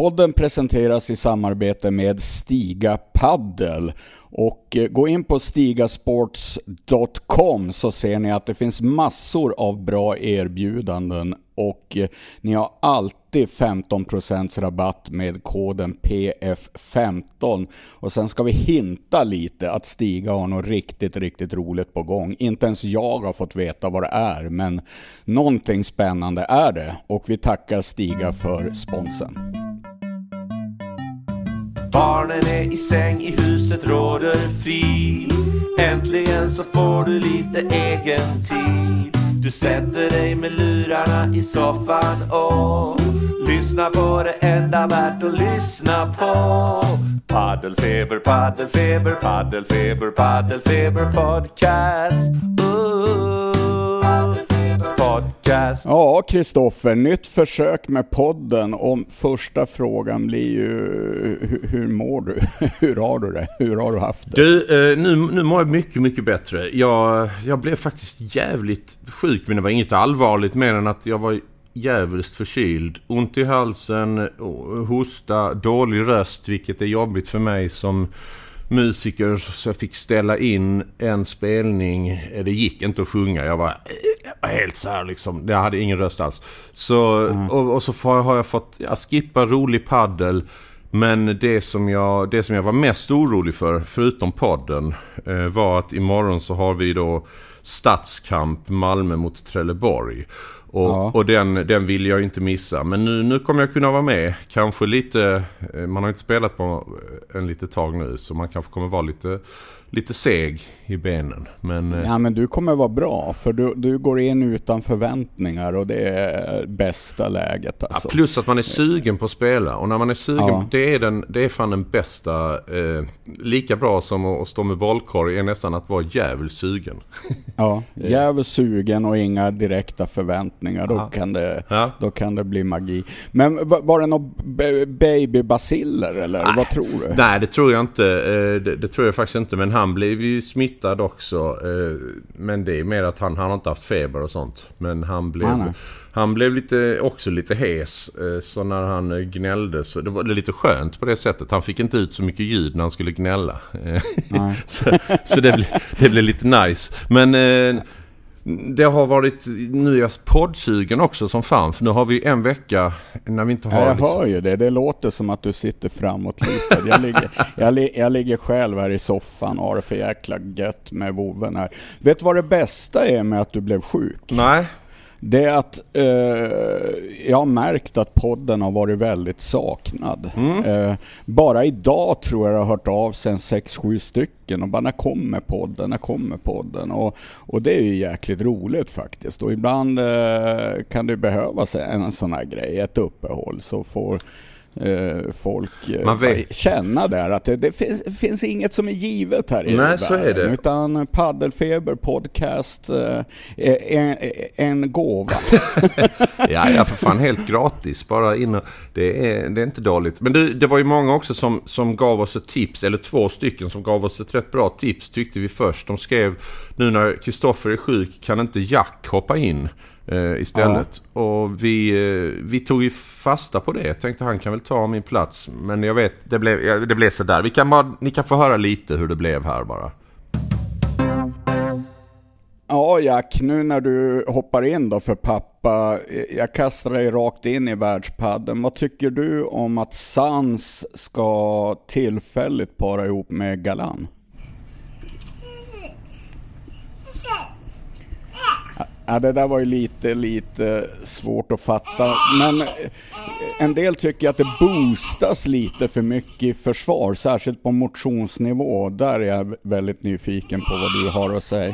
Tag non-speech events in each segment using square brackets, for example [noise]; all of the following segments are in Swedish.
Podden presenteras i samarbete med Stiga Paddel. Och eh, gå in på stigasports.com så ser ni att det finns massor av bra erbjudanden och eh, ni har alltid 15% rabatt med koden PF15. Och sen ska vi hinta lite att Stiga har något riktigt, riktigt roligt på gång. Inte ens jag har fått veta vad det är, men någonting spännande är det. Och vi tackar Stiga för sponsen. Barnen är i säng, i huset råder frid. Äntligen så får du lite egen tid. Du sätter dig med lurarna i soffan och lyssnar på det enda värt att lyssna på. Paddelfeber, paddelfeber, paddelfeber, paddelfeber podcast. Ooh, podcast. Ja, Kristoffer, nytt försök med podden. Och första frågan blir ju, hur, hur mår du? [laughs] hur har du det? Hur har du haft det? Du, eh, nu, nu mår jag mycket, mycket bättre. Jag, jag blev faktiskt jävligt sjuk, men det var inget allvarligt mer än att jag var jävligt förkyld. Ont i halsen, hosta, dålig röst, vilket är jobbigt för mig som musiker. Så jag fick ställa in en spelning. Det gick inte att sjunga. Jag var helt så här liksom. Jag hade ingen röst alls. Så, Mm. och, och så har jag fått ja, skippa rolig paddel. Men det som, jag, det som jag var mest orolig för, förutom podden, eh, var att imorgon så har vi då stadskamp Malmö mot Trelleborg. Och, Ja. och den, den vill jag inte missa. Men nu, nu kommer jag kunna vara med. Kanske lite... eh, Man har inte spelat på en litet tag nu så man kanske kommer vara lite, lite seg i benen. Men... eh, Ja, men du kommer vara bra, för du, du går in utan förväntningar och det är bästa läget Ja, alltså. plus att man är sugen på att spela. Och när man är sugen, Ja. det, är den, det är fan den bästa. Eh, lika bra som att stå med bollkorg är nästan att vara jävligt sugen. [laughs] Ja, jävligt sugen och inga direkta förväntningar, då, kan det, Ja. då kan det bli magi. Men va- var det några b- babybaciller eller vad tror du? Nej, det tror jag inte. Eh, det, det tror jag faktiskt inte. Men han blev ju smittad också. Eh, men det är mer att han, han har inte haft feber och sånt. Men han blev, han blev lite, också lite hes. Eh, så när han eh, gnällde så det var lite skönt på det sättet. Han fick inte ut så mycket ljud när han skulle gnälla. [laughs] Så så det, blev, det blev lite nice. Men det har varit... Nu är jag poddsugen också som fan. För nu har vi en vecka när vi inte har... Ja, jag liksom- hör ju det. Det låter som att du sitter framåtlutad. Jag ligger, jag, li, jag ligger själv här i soffan och har det för jäkla gött med voven här. Vet du vad det bästa är med att du blev sjuk? Nej. Det är att eh, jag har märkt att podden har varit väldigt saknad. Eh, bara idag tror jag det har hört av sig en 6-7 stycken och bara när kommer podden, när kommer podden? Och, och det är ju jäkligt roligt faktiskt. Och ibland eh, kan det behövas en sån här grej, ett uppehåll, så får folk eh, Man vet- känna där att det, det finns, finns inget som är givet här i Nej, så är världen, det. Utan paddelfeber podcast eh, en, en gåva. [laughs] Ja, ja, för fan helt gratis. Bara in och, det, är, det är inte dåligt. Men det, det var ju många också som, som gav oss ett tips, eller två stycken som gav oss ett rätt bra tips tyckte vi först. De skrev nu när Kristoffer är sjuk kan inte Jack hoppa in eh, istället. Och vi, eh, vi tog ju fasta på det. Jag tänkte han kan väl ta min plats. Men jag vet, det blev, ja, det blev sådär. Vi kan bara, ni kan få höra lite hur det blev här bara. Ja Jack, nu när du hoppar in då för pappa, eh, jag kastar dig rakt in i världspadden. Vad tycker du om att Sans ska tillfälligt para ihop med Galan? Ja, det där var ju lite, lite svårt att fatta. Men eh, en del tycker att det boostas lite för mycket i försvar, särskilt på motionsnivå. Där är jag väldigt nyfiken på vad du har att säga.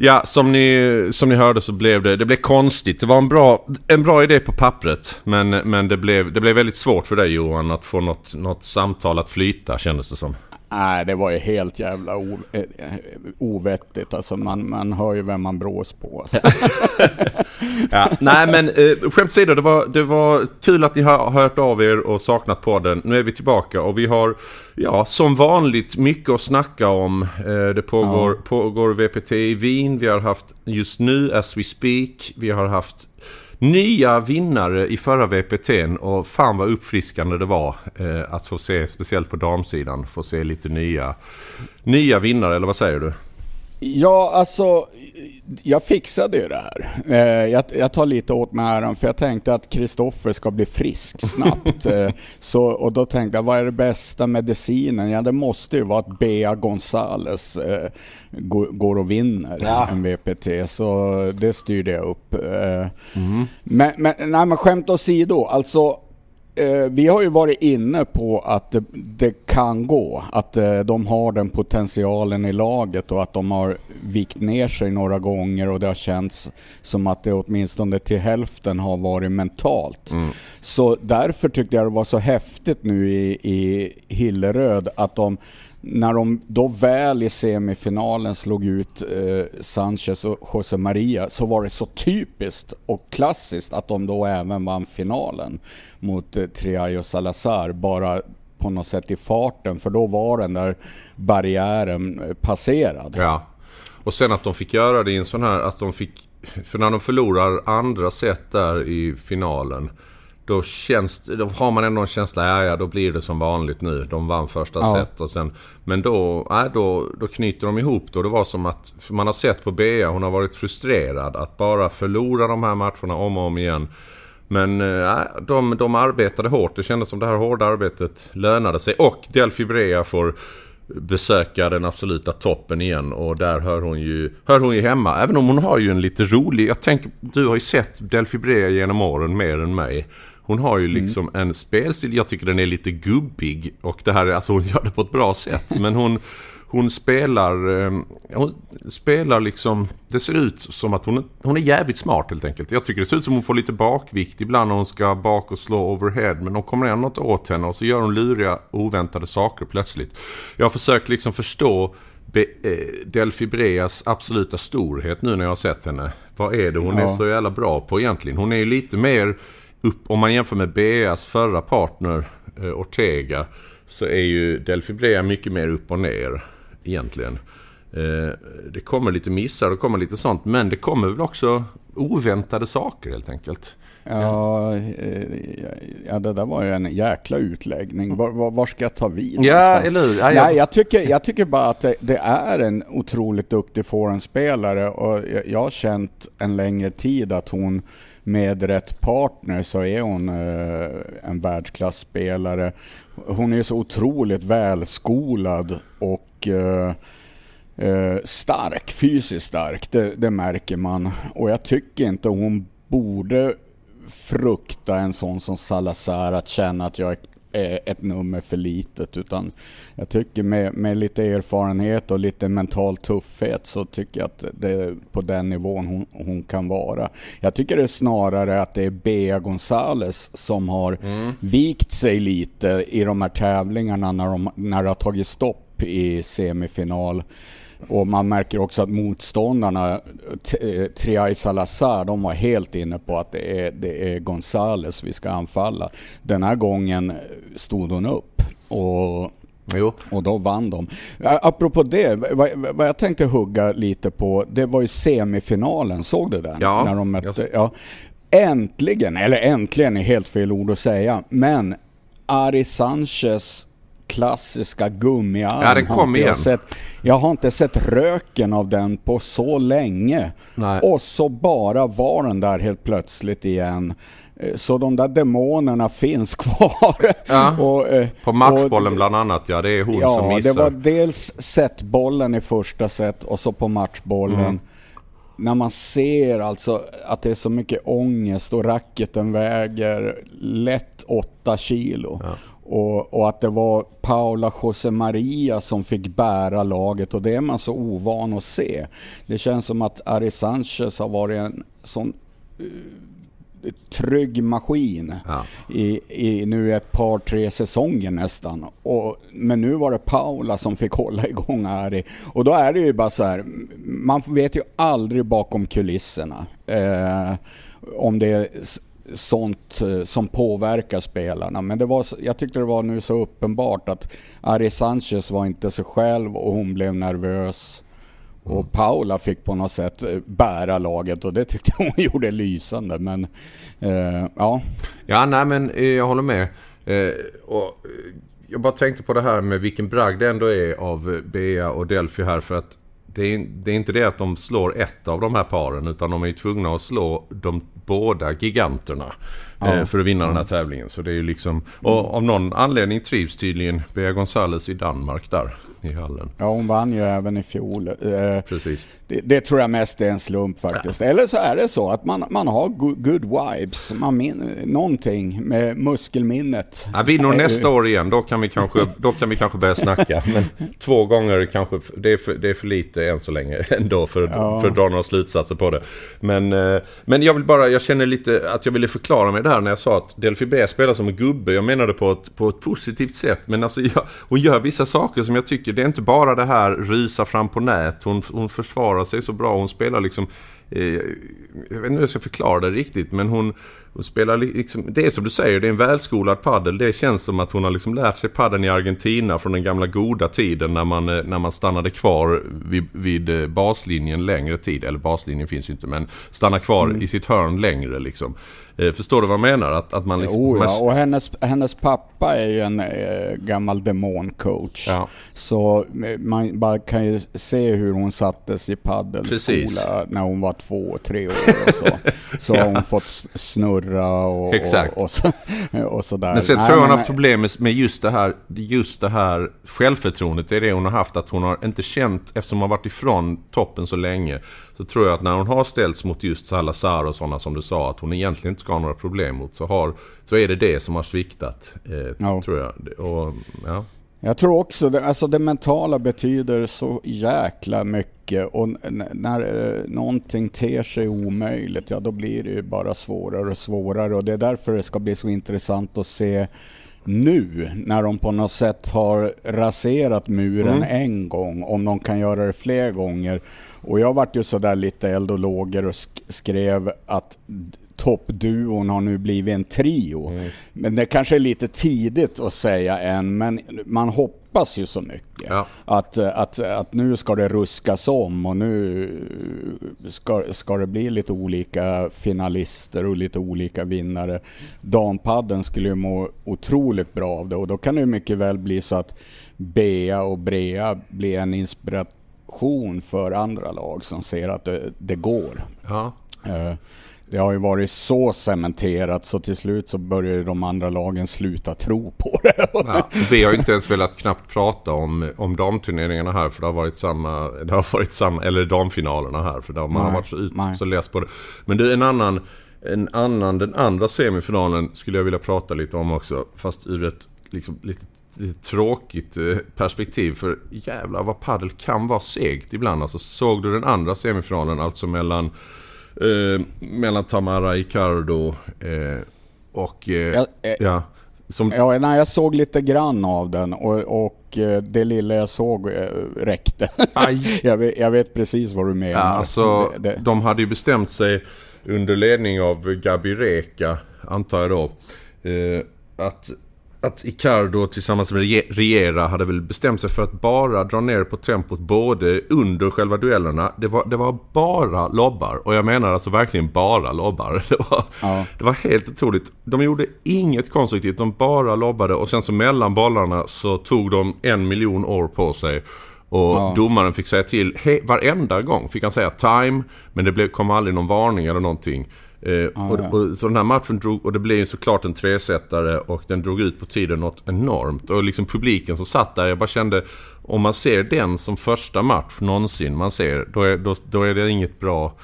Ja, som ni, som ni hörde så blev det, det blev konstigt. Det var en bra, en bra idé på pappret. Men, men det, blev, det blev väldigt svårt för dig Johan att få något, något samtal att flyta kändes det som. Nej, det var ju helt jävla o- eh, ovettigt. Alltså man, man hör ju vem man brås på. Alltså. [laughs] ja, nej men eh, skämt åsido, det var, det var kul att ni har hört av er och saknat podden. Nu är vi tillbaka och vi har, ja som vanligt mycket att snacka om. Eh, det pågår, ja. pågår VPT i Wien, vi har haft just nu as we speak, vi har haft nya vinnare i förra VPT'n och fan vad uppfriskande det var eh, att få se, speciellt på damsidan, få se lite nya, nya vinnare, eller vad säger du? Ja, alltså jag fixade ju det här. Eh, jag, jag, tar lite åt mig äran för jag tänkte att Kristoffer ska bli frisk [laughs] snabbt. eh, så, och då tänkte jag, vad är det bästa medicinen? Ja, det måste ju vara att Bea Gonzales eh, går, går, och vinner ja. en VPT. Så det styrde jag upp. Mm. Men, men, nej, men skämt åsido, alltså vi har ju varit inne på att det, det kan gå, att eh, de har den potentialen i laget och att de har vikt ner sig några gånger och det har känts som att det åtminstone till hälften har varit mentalt. Mm. Så därför tyckte jag det var så häftigt nu i, i Hilleröd att de när de då väl i semifinalen slog ut eh, Sanchez och José Maria så var det så typiskt och klassiskt att de då även vann finalen mot eh, Triay och Salazar. Bara på något sätt i farten för då var den där barriären eh, passerad. Ja. Och sen att de fick göra det i en sån här, att de fick... För när de förlorar andra set där i finalen då, känns, då har man ändå en känsla, ja, ja då blir det som vanligt nu. De vann första ja. set och sen... Men då, ja, då, då knyter de ihop då. Det var som att, man har sett på Bea, hon har varit frustrerad att bara förlora de här matcherna om och om igen. Men äh, de, de arbetade hårt. Det kändes som det här hårda arbetet lönade sig. Och Delphi Brea får besöka den absoluta toppen igen och där hör hon ju, hör hon ju hemma. Även om hon har ju en lite rolig, jag tänker, du har ju sett Delphi Brea genom åren mer än mig. Hon har ju mm. liksom mm. en spelstil, jag tycker den är lite gubbig och det här är, alltså hon gör det på ett bra sätt. Men hon, hon spelar, eh, hon spelar liksom, det ser ut som att hon, hon är jävligt smart helt enkelt. Jag tycker det ser ut som att hon får lite bakvikt ibland när hon ska bak och slå overhead. Men de kommer ändå inte åt henne och så gör hon luriga oväntade saker plötsligt. Jag har försökt liksom förstå Be, eh, Delphi Breas absoluta storhet nu när jag har sett henne. Vad är det hon ja. är så jävla bra på egentligen? Hon är ju lite mer upp, om man jämför med Beas förra partner eh, Ortega så är ju Delphi Brea mycket mer upp och ner egentligen. Eh, det kommer lite missar och kommer lite sånt men det kommer väl också oväntade saker helt enkelt. Ja, eh, ja, det där var ju en jäkla utläggning. Var, var, var ska jag ta vid Ja, eller hur? Ja, Nej, jag tycker, jag tycker bara att det, det är en otroligt duktig forehandspelare och jag, jag har känt en längre tid att hon med rätt partner så är hon eh, en världsklasspelare. Hon är så otroligt välskolad och eh, eh, stark, fysiskt stark. Det, det, märker man. Och jag tycker inte hon borde frukta en sån som Salazar att känna att jag är ett nummer för litet. Utan jag tycker med, med lite erfarenhet och lite mental tuffhet så tycker jag att det är på den nivån hon, hon kan vara. Jag tycker det är snarare att det är Bea Gonzales som har mm. vikt sig lite i de här tävlingarna när, de, när det har tagit stopp i semifinal. Och man märker också att motståndarna, Triay Salazar, de var helt inne på att det är, det är Gonzales vi ska anfalla. Den här gången stod hon upp och Jo. Och då vann de. Apropå det, vad, jag tänkte hugga lite på, det var ju semifinalen, såg du den? Ja. När de mötte, ja. Äntligen, eller äntligen är helt fel ord att säga, men Ari Sanchez klassiska gummiarm. Ja, den kom igen. Jag, sett, jag har inte sett röken av den på så länge. Nej. Och så bara var den där helt plötsligt igen. Eh, så de där demonerna finns [laughs] kvar. Ja, och, eh, på matchbollen och, bland annat, ja det är hon ja, som missar. Ja, det var dels setbollen i första set och så på matchbollen. Mm. När man ser alltså att det är så mycket ångest och racketen väger lätt 8 kilo. Ja. Och, och, att det var Paula José Maria som fick bära laget och det är man så ovan att se. Det känns som att Ari Sanchez har varit en sån uh, trygg maskin Ja. i, i nu ett par, tre säsonger nästan. Och, men nu var det Paula som fick hålla igång Ari. Och då är det ju bara så här, man vet ju aldrig bakom kulisserna. Eh, om det sånt eh, som påverkar spelarna. Men det var, jag tyckte det var nu så uppenbart att Ari Sanchez var inte sig själv och hon blev nervös. Och Paula fick på något sätt eh, bära laget och det tyckte [laughs] hon gjorde lysande. Men eh, ja, Ja, nej men eh, jag håller med. Eh, och, jag bara tänkte på det här med vilken bragd det ändå är av Bea och Delphi här för att det är, det är inte det att de slår ett av de här paren utan de är ju tvungna att slå de båda giganterna eh, för att vinna den här tävlingen. Så det är ju liksom, och av någon anledning trivs tydligen Bea Gonzales i Danmark där i hallen. ja hon vann ju även i fjol. Eh, Precis. det, det tror jag mest är en slump faktiskt. Eller så är det så att man, man har go- good vibes. Man min, någonting med muskelminnet. Ja, vinner hon nästa år igen, då kan vi kanske, då kan vi kanske börja snacka. [laughs] Men två gånger kanske, det är för, det är för lite än så länge [laughs] ändå för, att- för att dra några slutsatser på det. Men, eh, men jag vill bara, jag känner lite att jag ville förklara mig det här när jag sa att Delphi B spelar som en gubbe. Jag menade på ett, på ett positivt sätt. Men alltså, jag, hon gör vissa saker som jag tycker, det är inte bara det här rysa fram på nät. Hon, hon försvarar sig så bra. Hon spelar liksom eh, jag vet inte hur jag ska förklara det riktigt men hon, hon spelar li- liksom, det är som du säger, det är en välskolad paddel. Det känns som att hon har liksom lärt sig paddeln i Argentina från den gamla goda tiden när man, eh, när man stannade kvar vid, vid eh, baslinjen längre tid. Eller baslinjen finns ju inte men stannar kvar i sitt hörn längre liksom. Eh, förstår du vad jag menar? Att, att man liksom... Man- ja. Och hennes, hennes pappa är ju en eh, gammal demoncoach. Ja. Så eh, man bara kan ju se hur hon sattes i paddelskola när hon var två, tre år och så. [laughs] Så har hon fått snurra och, Exakt. och, och, så, [laughs] och sådär. Men sen Nej, tror jag hon har haft problem med- med just det här, just det här självförtroendet. Det är det hon har haft. Att hon har inte känt, eftersom hon har varit ifrån toppen så länge. Så tror jag att när hon har ställts mot just Salazar och sådana som du sa. Att hon egentligen inte ska ha några problem mot. Så, har, så är det det som har sviktat. Eh, Ja. Tror jag. Och, ja. Jag tror också det, alltså det mentala betyder så jäkla mycket och när eh, någonting ter sig omöjligt, ja då blir det ju bara svårare och svårare och det är därför det ska bli så intressant att se nu när de på något sätt har raserat muren en gång, om de kan göra det fler gånger. Och jag vart ju sådär lite eld och lågor och sk- skrev att toppduon har nu blivit en trio. Men det kanske är lite tidigt att säga än, men man hoppas ju så mycket. Ja. Att, att, att nu ska det ruskas om och nu ska, ska det bli lite olika finalister och lite olika vinnare. Dampadden skulle ju må otroligt bra av det och då kan det mycket väl bli så att Bea och Brea blir en inspiration för andra lag som ser att det, det går. ja. Eh, Det har ju varit så cementerat så till slut så börjar de andra lagen sluta tro på det. Ja, vi har ju inte ens velat knappt prata om, om damturneringarna här för det har varit samma, det har varit samma eller damfinalerna här för där man har Nej, varit så, ut, nej. så less på det. Men du, en annan, en annan, den andra semifinalen skulle jag vilja prata lite om också. Fast ur ett liksom, lite, lite tråkigt eh, perspektiv. För jävlar vad paddel kan vara segt ibland. Alltså såg du den andra semifinalen, alltså mellan, eh, mellan Tamara Icardo eh, och... Eh, Jag- eh, ja, som, Ja, nej, jag såg lite grann av den och, och eh, det lilla jag såg räckte. [laughs] Jag, vet, jag vet precis vad du menar. Ja, alltså, Det- det- de hade ju bestämt sig under ledning av Gabi Reka, antar jag då, att, att Icardo tillsammans med Rie- Riera hade väl bestämt sig för att bara dra ner på tempot både under själva duellerna. Det var, det var bara lobbar. Och jag menar alltså verkligen bara lobbar. [laughs] Det var, Ja. det var helt otroligt. De gjorde inget konstruktivt, de bara lobbade och sen så mellan bollarna så tog de en miljon år på sig. Och domaren fick säga till he, varenda gång. Fick han säga time, men det blev, kom aldrig någon varning eller någonting. Eh, och, och, så den här matchen drog, och det blev ju såklart en tresetare och den drog ut på tiden något enormt. Och liksom publiken som satt där, jag bara kände om man ser den som första match någonsin man ser, då är, då, då är det inget bra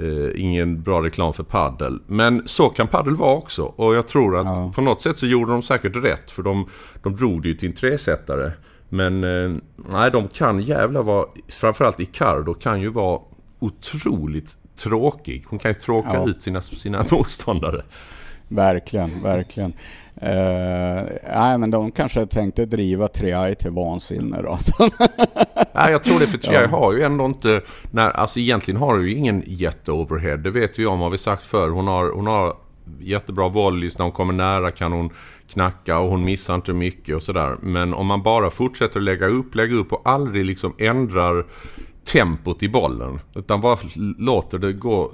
Eh, ingen bra reklam för paddel. Men så kan paddel vara också. Och jag tror att Ja. på något sätt så gjorde de säkert rätt. För de, de drog det ju till en tresetare. Men eh, nej, de kan jävla vara... Framförallt Icardo kan ju vara otroligt tråkig. Hon kan ju tråka Ja. ut sina, sina [laughs] motståndare. Verkligen, verkligen. Eh, nej, men de kanske tänkte driva Triay till vansinne då. [laughs] Nej, jag tror det för Triay har ju ändå inte... När, alltså egentligen har du ju ingen jätte-overhead. Det vet vi om, har vi sagt förr. Hon har, hon har jättebra volleys. När hon kommer nära kan hon knacka och hon missar inte mycket och sådär. Men om man bara fortsätter att lägga upp, lägga upp och aldrig liksom ändrar tempot i bollen. Utan bara låter det gå.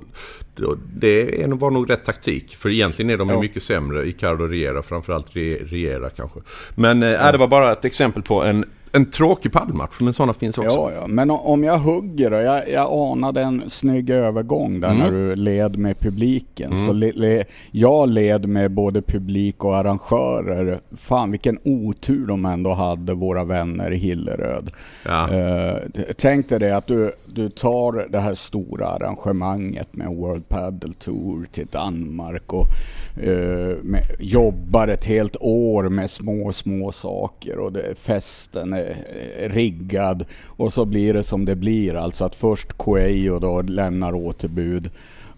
Det var nog rätt taktik. För egentligen är de Ja. mycket sämre. Icardo och Riera. Framförallt Riera kanske. Men äh, det var bara ett exempel på en, en tråkig paddelmatch. Men sådana finns också. Ja, ja. Men om jag hugger då? Jag, jag anade en snygg övergång där Mm. när du led med publiken. Så le, le, jag led med både publik och arrangörer. Fan vilken otur de ändå hade, våra vänner i Hilleröd. Ja. Eh, tänk dig det att du, du tar det här stora arrangemanget med World Padel Tour till Danmark och eh, med, jobbar ett helt år med små, små saker och det, festen är riggad och så blir det som det blir. Alltså att först Coelho då lämnar återbud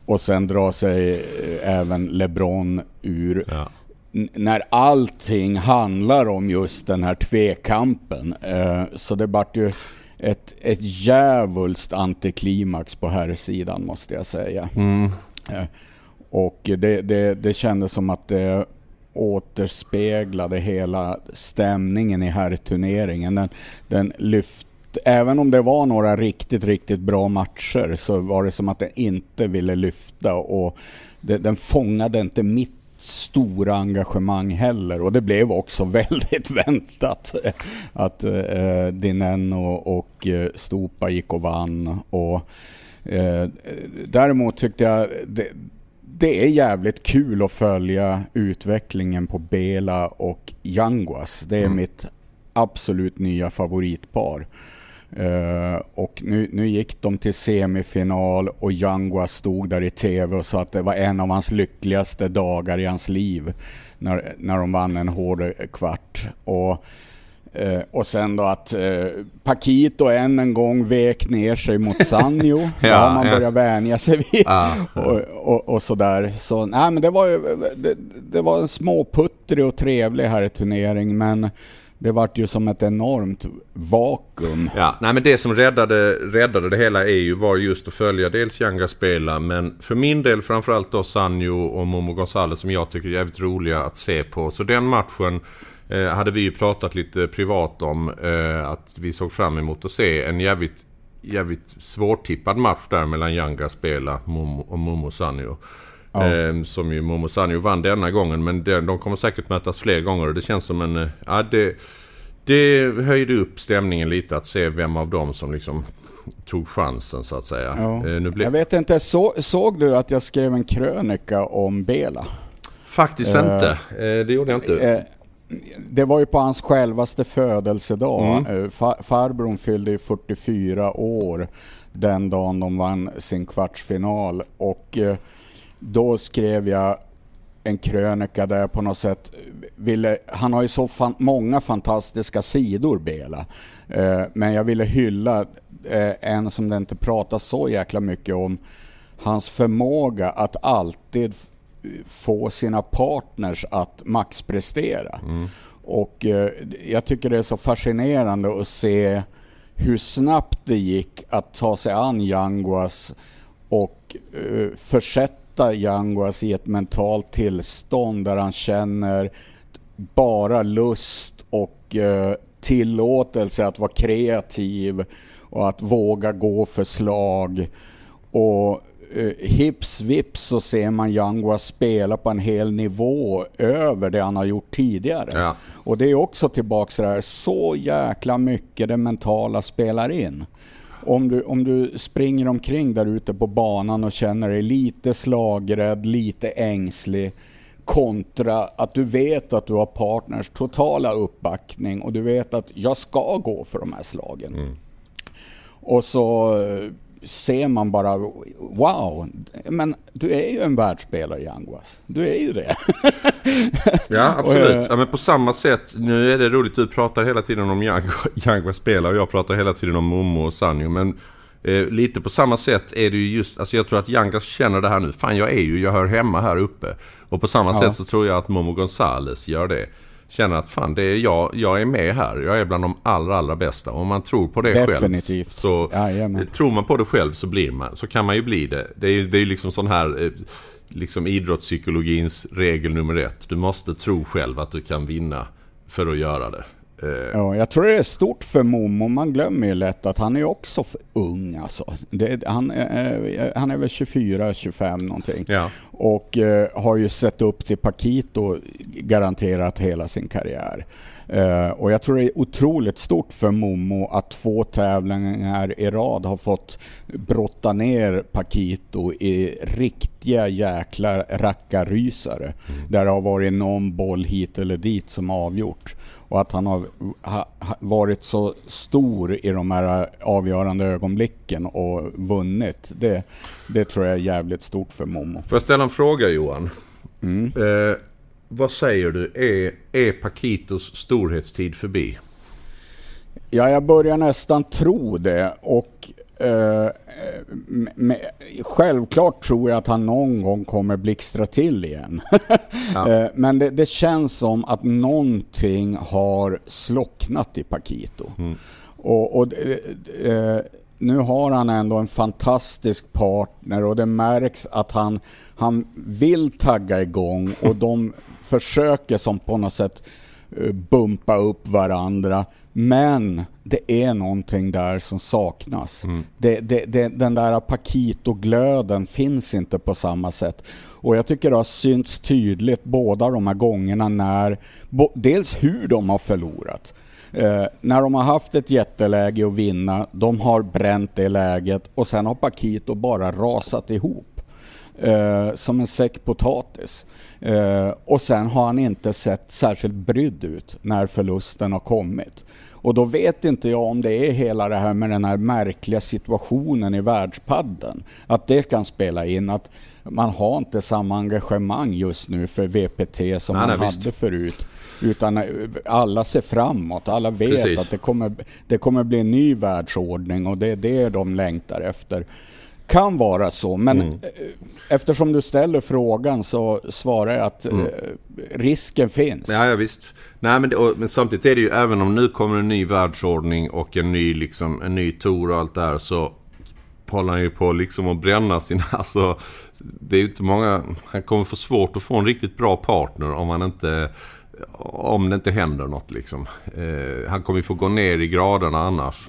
och sen drar sig eh, även LeBron ur Ja. när allting handlar om just den här tvekampen. Eh, så det vart ju ett, ett djävulskt antiklimax på här sidan måste jag säga. Eh, och det, det, det kändes som att det återspeglade hela stämningen i herrturneringen. Den, den lyft, även om det var några riktigt, riktigt bra matcher så var det som att den inte ville lyfta och det, den fångade inte mitt stora engagemang heller och det blev också [laughs] väldigt väntat att eh, Dineno och och Stupa gick och vann. Och, eh, däremot tyckte jag det, det är jävligt kul att följa utvecklingen på Bela och Yanguas. Det är mitt absolut nya favoritpar. Eh, och nu, nu gick de till semifinal och Yanguas stod där i TV och sa att det var en av hans lyckligaste dagar i hans liv när, när de vann en hård kvart. Och, eh, och sen då att eh, Paquito än en gång vek ner sig mot Sanjo. [laughs] ja, Ja, man ja. börjat vänja sig vid. Ja. och, och, och sådär. Så nej men det var ju det, det var en småputtrig och trevlig här turnering men det vart ju som ett enormt vakuum. Ja, nej men det som räddade, räddade det hela ju, var just att följa dels Yanga spela men för min del framförallt då Sanjo och Momo Gonzales som jag tycker är jävligt roliga att se på. Så den matchen eh, hade vi ju pratat lite privat om eh, att vi såg fram emot att se en jävligt jävligt svårtippad match där mellan Yanga spela och Momo Sanjo. Ja. Eh, som ju Momo Sanjo vann denna gången men de kommer säkert mötas fler gånger och det känns som en... eh, Ja, det, det höjde upp stämningen lite att se vem av dem som liksom tog chansen så att säga. Ja. Eh, blev... Jag vet inte, så, såg du att jag skrev en krönika om Bela? Faktiskt Eh, inte. Eh, det gjorde jag inte. Det var ju på hans självaste födelsedag. Mm. Eh, fa- farbrorn fyllde ju 44 år den dagen de vann sin kvartsfinal. Och eh, då skrev jag en krönika där jag på något sätt ville, han har ju så fan, många fantastiska sidor Bela. Eh, men jag ville hylla en som det inte pratas så jäkla mycket om. Hans förmåga att alltid få sina partners att maxprestera. Och eh, jag tycker det är så fascinerande att se hur snabbt det gick att ta sig an Yanguas och eh, försätta Yanguas i ett mentalt tillstånd där han känner bara lust och eh, tillåtelse att vara kreativ och att våga gå för slag. Och eh, hips vips så ser man Yangua spela på en hel nivå över det han har gjort tidigare. Ja. Och det är också tillbaks till det här, så jäkla mycket det mentala spelar in. Om du, om du springer omkring där ute på banan och känner dig lite slagrädd, lite ängslig kontra att du vet att du har partners totala uppbackning och du vet att jag ska gå för de här slagen. Och så eh, ser man bara wow, men du är ju en världsspelare Yanguas. Du är ju det. [laughs] Ja, absolut. eh, Ja, men på samma sätt, nu är det roligt, du pratar hela tiden om Yangwa [laughs] spelare och jag pratar hela tiden om Momo och Sanjo. Men Eh, lite på samma sätt är det ju just, alltså jag tror att Yangas känner det här nu. Fan jag är ju, jag hör hemma här uppe. Och på samma ja. sätt så tror jag att Momo Gonzales gör det. Känner att fan det är jag, jag är med här. Jag är bland de allra, allra bästa. Om man tror på det Definitivt. själv. Så ja, tror man på det själv så blir man, så kan man ju bli det. Det är ju liksom sån här eh, liksom idrottspsykologins regel nummer ett. Du måste tro själv att du kan vinna för att göra det. Eh, ja, jag tror det är stort för Momo. Man glömmer ju lätt att han är också ung alltså. Det, han, eh, han är väl 24, 25 någonting. Ja. Och eh, har ju sett upp till Pakito garanterat hela sin karriär. Uh, och jag tror det är otroligt stort för Momo att två tävlingar i rad har fått brotta ner Pakito i riktiga jäkla rackarrysare. Mm. Där det har varit någon boll hit eller dit som avgjort och att han har ha, varit så stor i de här avgörande ögonblicken och vunnit. Det, det tror jag är jävligt stort för Momo. Får jag ställa en fråga Johan? Mm. Eh, vad säger du? Är, är Paquitos storhetstid förbi? Ja, jag börjar nästan tro det. Och eh, med, självklart tror jag att han någon gång kommer blixtra till igen. [laughs] ja. Eh, men det, det, känns som att någonting har slocknat i Paquito. Mm. Och, och eh, nu har han ändå en fantastisk partner och det märks att han, han vill tagga igång och de försöker som på något sätt eh, bumpa upp varandra. Men det är någonting där som saknas. Mm. Det, det, det, den där Paquito-glöden finns inte på samma sätt. Och jag tycker det har synts tydligt båda de här gångerna när, bo, dels hur de har förlorat. Eh, när de har haft ett jätteläge att vinna, de har bränt det läget och sen har Paquito bara rasat ihop. Eh, som en säck potatis. Eh, och sen har han inte sett särskilt brydd ut när förlusten har kommit. Och då vet inte jag om det är hela det här med den här märkliga situationen i världspadden. Att det kan spela in. Att man har inte samma engagemang just nu för VPT som nej, man nej, hade visst. förut. Utan eh, alla ser framåt. Alla vet Precis. att det kommer, det kommer bli en ny världsordning och det är det de längtar efter. Kan vara så, men mm. Eh, eftersom du ställer frågan så svarar jag att mm. eh, risken finns. Ja, ja visst. Nej, men, och, men, samtidigt är det ju, även om nu kommer en ny världsordning och en ny, liksom, en ny tour och allt det här så håller han ju på liksom att bränna sina... [laughs] Alltså, det är ju inte många... Han kommer få svårt att få en riktigt bra partner om han inte... Om det inte händer något liksom. Eh, han kommer ju få gå ner i graderna annars.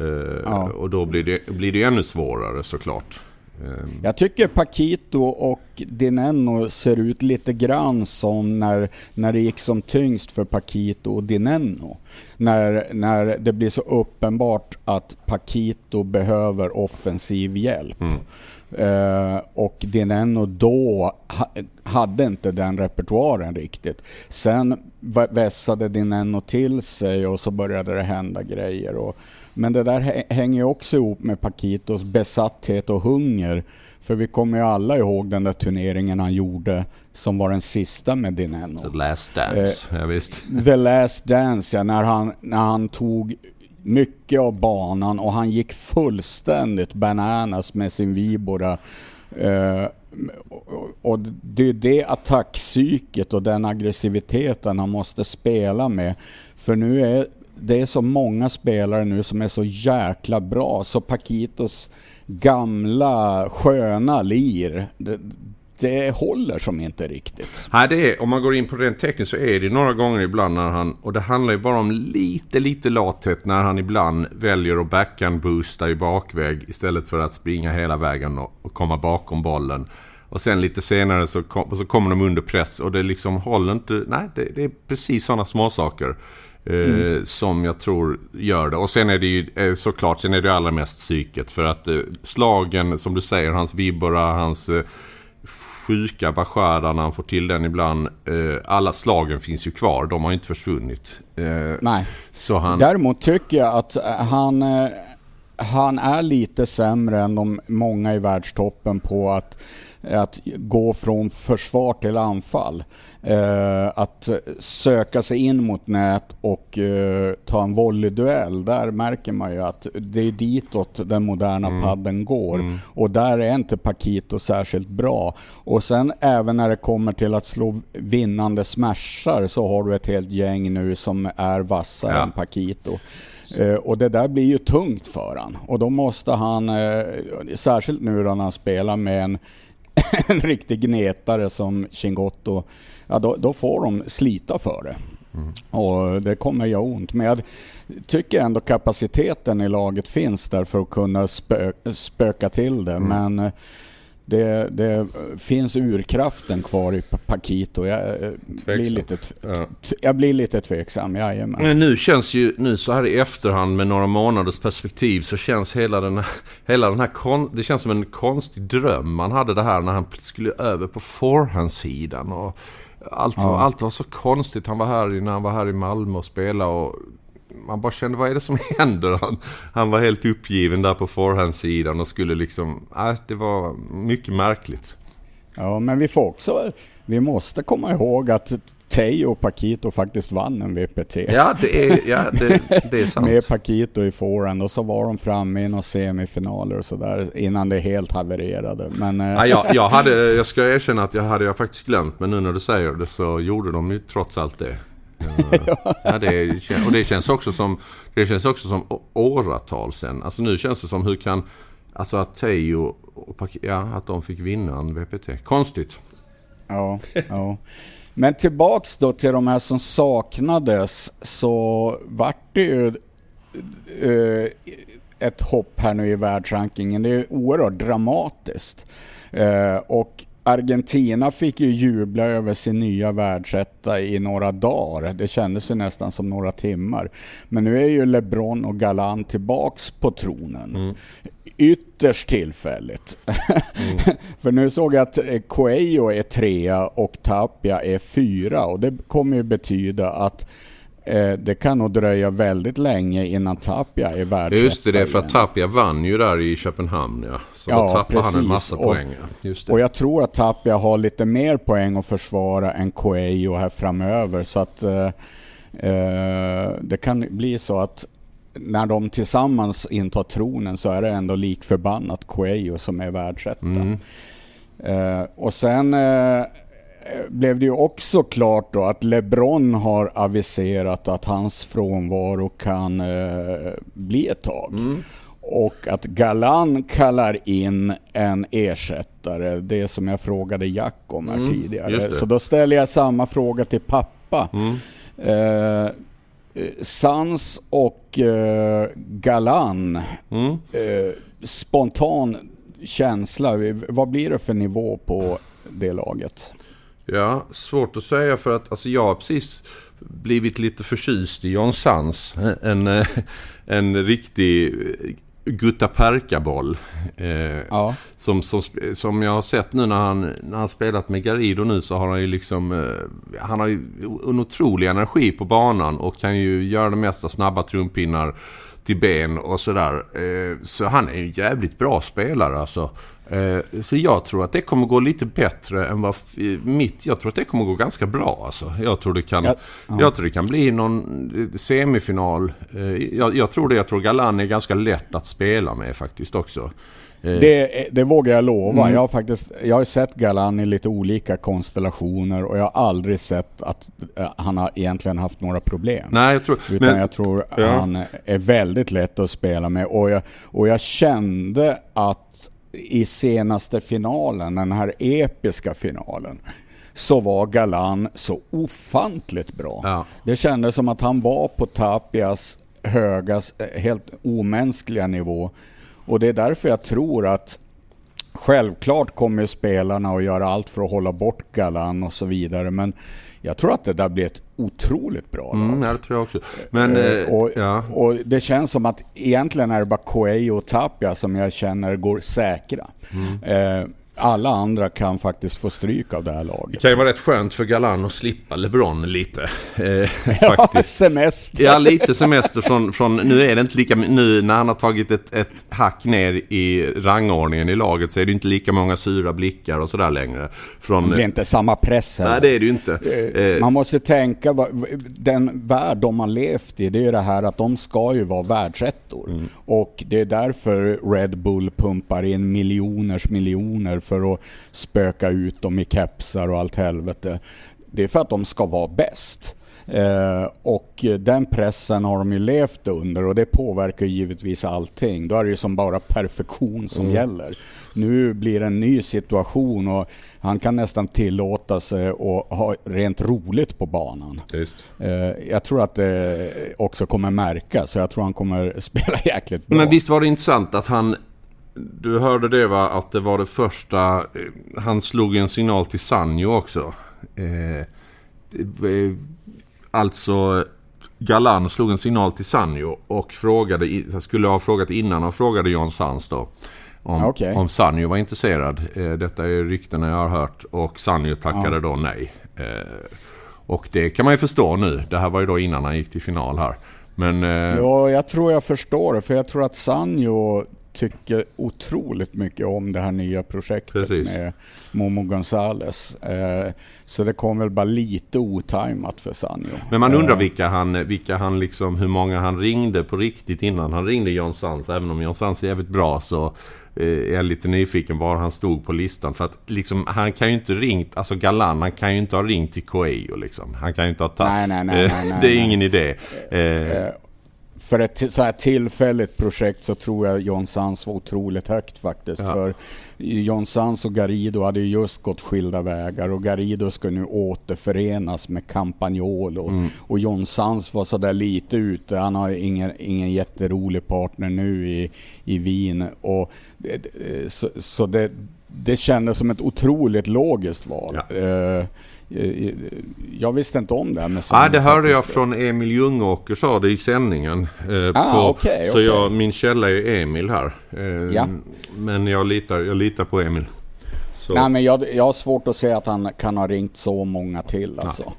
Eh, ja. Och då blir det, blir det ännu svårare såklart. Eh. Jag tycker Paquito och Dineno ser ut lite grann som när, när det gick som tyngst för Paquito och Dineno. När, när det blir så uppenbart att Paquito behöver offensiv hjälp. Mm. Uh, och Dineno då ha, hade inte den repertoaren riktigt. Sen vässade Dineno till sig och så började det hända grejer. Och, men det där hänger också ihop med Paquitos besatthet och hunger. För vi kommer ju alla ihåg den där turneringen han gjorde som var den sista med Dineno. The Last Dance, eh, ja, visst. [laughs] The Last Dance, ja. När han, när han tog mycket av banan och han gick fullständigt bananas med sin Vibora. Eh, och det är det attackpsyket och den aggressiviteten han måste spela med. För nu är det är så många spelare nu som är så jäkla bra så Paquitos gamla sköna lir det, det håller som inte riktigt. Nej, det är, om man går in på rent tekniskt så är det några gånger ibland när han, och det handlar ju bara om lite, lite lathet när han ibland väljer att backhand-boosta i bakväg istället för att springa hela vägen och, och komma bakom bollen. Och sen lite senare så, kom, så kommer de under press och det liksom håller inte, nej det, det är precis sådana småsaker. Mm. Eh, som jag tror gör det. Och sen är det ju eh, såklart, sen är det allra mest psyket. För att eh, slagen, som du säger, hans vibbora, hans sjuka Bashara när han får till den ibland. alla slagen finns ju kvar, de har inte försvunnit. Nej. Så han... Däremot tycker jag att han han är lite sämre än de många i världstoppen på att att gå från försvar till anfall. Eh, att söka sig in mot nät och eh, ta en volleyduell, där märker man ju att det är ditåt den moderna mm. padden går. Mm. Och där är inte Paquito särskilt bra. Och sen även när det kommer till att slå vinnande smashar så har du ett helt gäng nu som är vassare ja. än Paquito. Uh, och det där blir ju tungt för han. Och då måste han, uh, särskilt nu då när han spelar med en [laughs] en riktig gnetare som Chingotto, ja då, då får de slita för det. Mm. Och det kommer göra ont. Men jag tycker ändå kapaciteten i laget finns där för att kunna spö spöka till det. Mm. Men eh, det, det, finns urkraften kvar i Paquito. Jag eh, blir, lite, ja. jag blir lite tveksam, jajamän. Men nu känns ju, nu så här i efterhand med några månaders perspektiv så känns hela den här, [laughs] hela den här kon, det känns som en konstig dröm man hade det här när han skulle över på forehandsidan och allt, ja. allt var så konstigt. Han var här när han var här i Malmö och spelade och man bara kände, vad är det som [laughs] händer? Han, han var helt uppgiven där på forehandsidan och skulle liksom... Äh, det var mycket märkligt. Ja, men vi får också... Vi måste komma ihåg att Teo och Paquito faktiskt vann en VPT. Ja, det är, ja, det, det är [laughs] sant. Med Paquito i forehand och så var de framme i några semifinaler och sådär innan det helt havererade. Men, eh, ja, jag, jag, [laughs] hade, jag ska erkänna att jag hade jag faktiskt glömt, men nu när du säger det så gjorde de ju trots allt det ja, det, och det känns också som, det känns också som åratal sen. Alltså nu känns det som hur kan, alltså att Teo och ja, att de fick vinna en VPT. Konstigt. Ja, ja. Men tillbaks då till de här som saknades så vart det ju uh, ett hopp här nu i världsrankingen. Det är oerhört dramatiskt. Uh, och Argentina fick ju jubla över sin nya världsetta i några dagar. Det kändes ju nästan som några timmar. Men nu är ju LeBron och Galan tillbaks på tronen. Mm. Ytterst tillfälligt. Mm. [laughs] För nu såg jag att Coelho är trea och Tapia är fyra och det kommer ju betyda att Eh, det kan nog dröja väldigt länge innan Tapia är världsetta Just det, det är för att Tapia vann ju där i Köpenhamn ja. Så ja, då tappar precis. han en massa och, poäng. Just det. Och jag tror att Tapia har lite mer poäng att försvara än Coelho här framöver. Så att eh, eh, det kan bli så att när de tillsammans intar tronen så är det ändå likförbannat Coelho som är världsetta. Mm. Eh, och sen eh, blev det ju också klart då att LeBron har aviserat att hans frånvaro kan eh, bli ett tag. Mm. Och att Galan kallar in en ersättare, det som jag frågade Jack om här mm, tidigare. Så då ställer jag samma fråga till pappa. Mm. Eh, Sans och eh, Galan, mm. eh, spontan känsla, vad blir det för nivå på det laget? Ja, svårt att säga för att alltså, jag har precis blivit lite förtjust i John Sans. En, en, en riktig guttaperka-boll. Eh, ja. som, som, som jag har sett nu när han, när han spelat med Garido nu så har han ju liksom... Eh, han har ju en otrolig energi på banan och kan ju göra det mesta snabba trumpinnar till ben och sådär. Eh, så han är en jävligt bra spelare alltså. Eh, så jag tror att det kommer gå lite bättre än vad mitt... Jag tror att det kommer gå ganska bra alltså. Jag tror det kan, ja, ja. Jag tror det kan bli någon semifinal. Eh, jag, jag, tror det. Jag tror Galan är ganska lätt att spela med faktiskt också. Eh. Det, det vågar jag lova. Mm. Jag, har faktiskt, jag har sett Galan i lite olika konstellationer och jag har aldrig sett att han har egentligen haft några problem. Nej, jag tror, Utan men, jag tror ja. han är väldigt lätt att spela med. Och jag, och jag kände att i senaste finalen, den här episka finalen, så var Galan så ofantligt bra. Ja. Det kändes som att han var på Tapias höga, helt omänskliga nivå. Och det är därför jag tror att självklart kommer spelarna att göra allt för att hålla bort Galan och så vidare. Men jag tror att det där blir ett otroligt bra lag. Mm, det tror jag också. Men, uh, och, ja. och, det känns som att egentligen är det bara Coelho och Tapia som jag känner går säkra. Mm. Uh, alla andra kan faktiskt få stryk av det här laget. Det kan ju vara rätt skönt för Galan att slippa LeBron lite. Eh, [laughs] Ja, faktiskt. semester. Ja, lite semester från, från... Nu är det inte lika... Nu när han har tagit ett, ett hack ner i rangordningen i laget så är det inte lika många sura blickar och sådär längre. Från, Det blir inte samma press heller. nej, det är det ju inte. Eh, Man måste tänka, den värld de har levt i, det är ju det här att de ska ju vara världsettor. Mm. Och det är därför Red Bull pumpar in miljoners miljoner för att spöka ut dem i kepsar och allt helvete. Det är för att de ska vara bäst. Eh, och den pressen har de ju levt under och det påverkar givetvis allting. Då är det ju som bara perfektion som Mm. gäller. Nu blir det en ny situation och han kan nästan tillåta sig att ha rent roligt på banan. Just. Eh, jag tror att det också kommer märkas, så jag tror han kommer [laughs] spela jäkligt bra. Men visst var det intressant att han... Du hörde det va? Att det var det första... eh, Han slog en signal till Sanjo också. Eh, eh, alltså... Galan slog en signal till Sanjo och frågade, skulle ha frågat innan han frågade John Sanz då. Om, Okej. om Sanjo var intresserad. Eh, detta är ryktena jag har hört. Och Sanjo tackade då nej. Eh, och det kan man ju förstå nu. Det här var ju då innan han gick till final här. Men... Eh, Ja, jag tror jag förstår det, för jag tror att Sanjo tycker otroligt mycket om det här nya projektet Precis. med Momo Gonzales. Eh, så det kom väl bara lite otajmat för Sanjo. Men man undrar Eh, vilka han, vilka han liksom, hur många han ringde på riktigt innan han ringde John Sanz. Även om John Sanz är jävligt bra så eh, är jag lite nyfiken var han stod på listan. För att liksom, han kan ju inte ringt, alltså Galan, han kan ju inte ha ringt till Coelho liksom. Han kan ju inte ha tagit... Nej, nej, nej, nej, nej, [laughs] det är ingen idé. Eh, för ett så här tillfälligt projekt så tror jag John Sanz var otroligt högt faktiskt. Ja. För John Sanz och Garido hade ju just gått skilda vägar och Garido ska nu återförenas med Campagnolo. Mm. Och John Sanz var sådär lite ute. Han har ingen, ingen jätterolig partner nu i, i Wien. Och så så det, det kändes som ett otroligt logiskt val. Ja. Eh, jag visste inte om det Ja, Sanz det hörde jag från Emil Ljungåker sa det i sändningen. Eh, Ah, på, okej, så jag, min källa är Emil här. Eh, Ja. Men jag litar, jag litar på Emil. Så. Nej, men jag, jag har svårt att se att han kan ha ringt så många till alltså.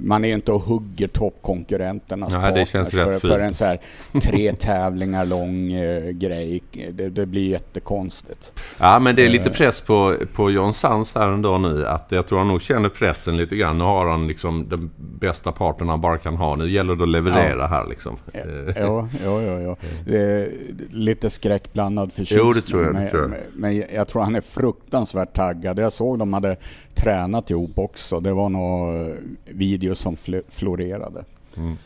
Man är inte och hugger toppkonkurrenternas Nej, det känns partners för, för en så här [laughs] tre tävlingar lång eh, grej. Det, det blir jättekonstigt. Ja, men det är lite Eh. press på, på John Sanz här ändå nu. Att jag tror han nog känner pressen lite grann. Nu har han liksom den bästa parten han bara kan ha. Nu gäller det att leverera här liksom. Eh, jo, jo, jo. Det är lite skräckblandad förtjusning. Jo, det tror jag, det tror jag. Men, men jag tror han är fruktansvärt taggad. Jag såg de hade tränat ihop också. Det var några videos som fl- florerade. Mm.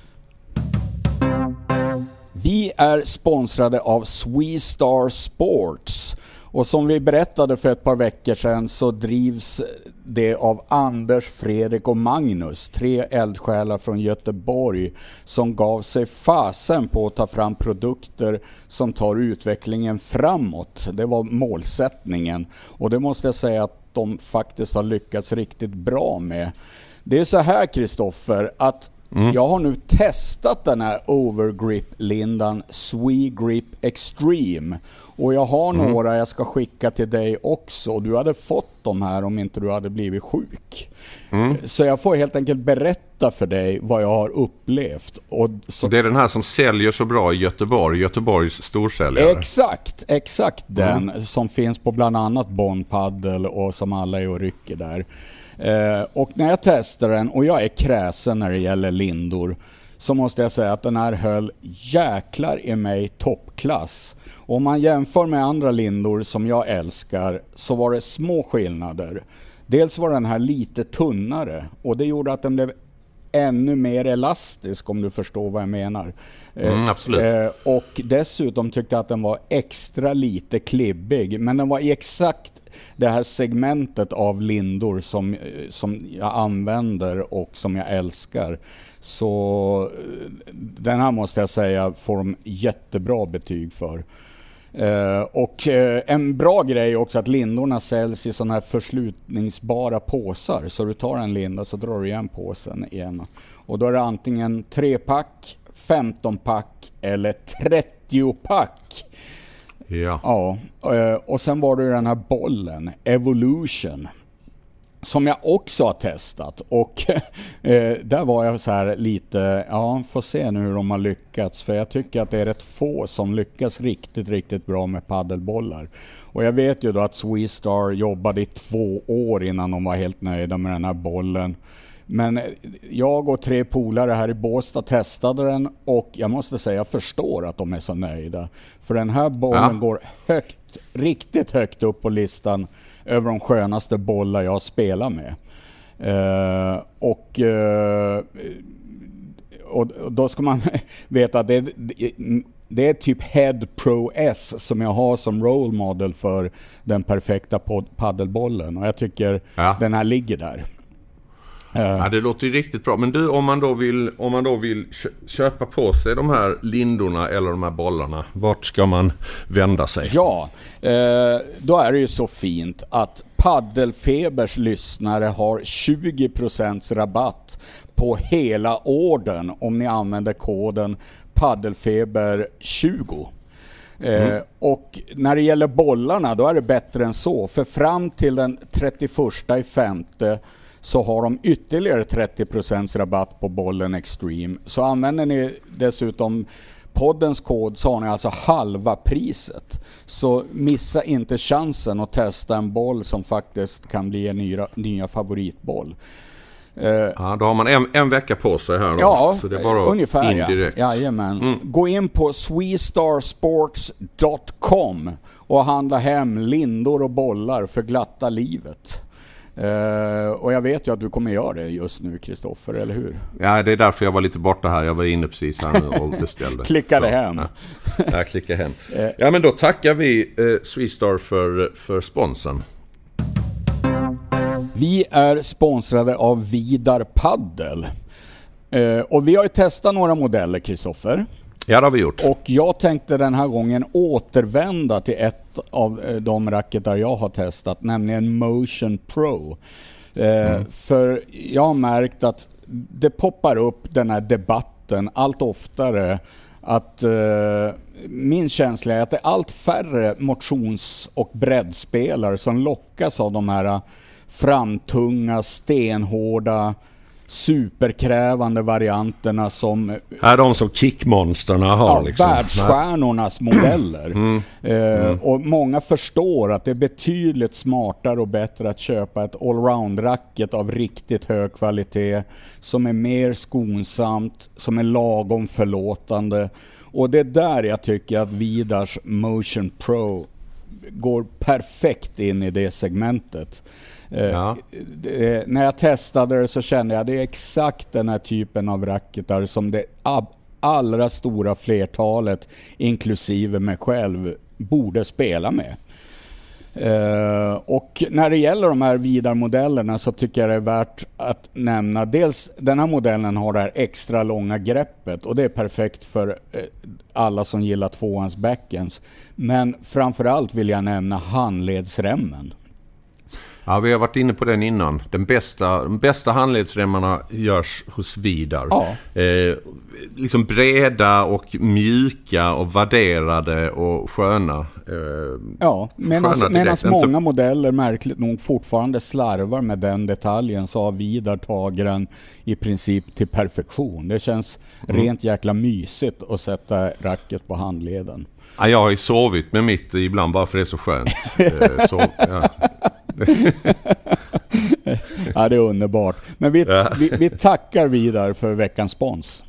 Vi är sponsrade av Star Sports. Och som vi berättade för ett par veckor sedan så drivs det av Anders, Fredrik och Magnus, tre eldsjälar från Göteborg som gav sig fasen på att ta fram produkter som tar utvecklingen framåt. Det var målsättningen och det måste jag säga att de faktiskt har lyckats riktigt bra med. Det är så här Kristoffer, att jag har nu testat den här Overgrip-lindan Swegrip Extreme. Och jag har några jag ska skicka till dig också. Du hade fått dem här om inte du hade blivit sjuk. Så jag får helt enkelt berätta för dig vad jag har upplevt. Och så, Det är den här som säljer så bra i Göteborg. Göteborgs storsäljare. Exakt, exakt den som finns på bland annat Bonn Paddle och som alla är och rycker där. Eh, och när jag testar den, och jag är kräsen när det gäller lindor, så måste jag säga att den här höll jäklar i mig toppklass. Och Om man jämför med andra lindor som jag älskar så var det små skillnader. Dels var den här lite tunnare och det gjorde att den blev ännu mer elastisk om du förstår vad jag menar. Eh, Mm, absolut. Eh, och dessutom tyckte jag att den var extra lite klibbig. Men den var i exakt det här segmentet av lindor som, eh, som jag använder och som jag älskar. Så eh, den här måste jag säga får de jättebra betyg för. Eh, och eh, en bra grej är också att lindorna säljs i sådana här förslutningsbara påsar. Så du tar en linda så drar du igen påsen igen. Och då är det antingen 3-pack, 15-pack eller 30-pack. Ja. Ja, eh, och sen var det den här bollen, Evolution. Som jag också har testat och [laughs] eh, där var jag så här lite, ja får se nu hur de har lyckats för jag tycker att det är rätt få som lyckas riktigt, riktigt bra med paddelbollar. Och jag vet ju då att Sweestar jobbade i två år innan de var helt nöjda med den här bollen. Men jag och tre polare här i Båstad testade den och jag måste säga jag förstår att de är så nöjda. För den här bollen Ja. går högt, riktigt högt upp på listan över de skönaste bollar jag spelar med. Eh, och, eh, och och då ska man [laughs] veta att det, det, det är typ Head Pro S som jag har som role model för den perfekta paddelbollen. Och jag tycker Ja. den här ligger där. Ja, det låter ju riktigt bra. Men du, om man då vill, om man då vill kö- köpa på sig de här lindorna eller de här bollarna, vart ska man vända sig? Ja, eh, då är det ju så fint att Paddelfebers lyssnare har 20% rabatt på hela orden om ni använder koden paddelfeber20. Eh, och när det gäller bollarna då är det bättre än så. För fram till den 31 i femte så har de ytterligare 30% rabatt på bollen Extreme. Så använder ni dessutom poddens kod så har ni alltså halva priset. Så missa inte chansen att testa en boll som faktiskt kan bli en nya, nya favoritboll. Ja, då har man en, en vecka på sig här då. Ja, så det är bara ungefär in ja. Jajamän. Gå in på sweestarsports.com och handla hem lindor och bollar för glatta livet. Eh, och jag vet ju att du kommer göra det just nu Kristoffer, eller hur? Ja, det är därför jag var lite borta här. Jag var inne precis här nu och beställde. [laughs] Klickade Så, hem. Ja, jag klickade hem. [laughs] Ja, men då tackar vi eh, Sweestar för, för sponsen. Vi är sponsrade av Vidar Paddel. Eh, och vi har ju testat några modeller Kristoffer. Ja, det har vi gjort. Och jag tänkte den här gången återvända till ett av eh, de racketar jag har testat, nämligen Motion Pro. Eh, För jag har märkt att det poppar upp den här debatten allt oftare att eh, min känsla är att det är allt färre motions och breddspelare som lockas av de här framtunga, stenhårda, superkrävande varianterna som Här är de som kickmonsterna har ja, liksom. världsstjärnornas modeller. Mm. Eh, och många förstår att det är betydligt smartare och bättre att köpa ett allround-racket av riktigt hög kvalitet, som är mer skonsamt, som är lagom förlåtande. Och det är där jag tycker att Vidars Motion Pro går perfekt in i det segmentet. Eh, Ja. det- när jag testade det så kände jag att det är exakt den här typen av racketar som det allra stora flertalet, inklusive mig själv, borde spela med. Eh, och när det gäller de här Vidar-modellerna så tycker jag det är värt att nämna dels den här modellen har det här extra långa greppet och det är perfekt för eh, alla som gillar tvåans backends. Men framförallt vill jag nämna handledsremmen. Ja, vi har varit inne på den innan. Den bästa, de bästa handledsremmarna görs hos Vidar. Ja. Eh, liksom breda och mjuka och värderade och sköna. Eh, Ja, medan många modeller märkligt nog fortfarande slarvar med den detaljen så har Vidar tagit den i princip till perfektion. Det känns Mm. rent jäkla mysigt att sätta racket på handleden. ja, jag har ju sovit med mitt ibland bara för det är så skönt. [laughs] Eh, så, ja. [laughs] Ja, det är underbart. Men vi, vi, vi tackar Vidar för veckans spons.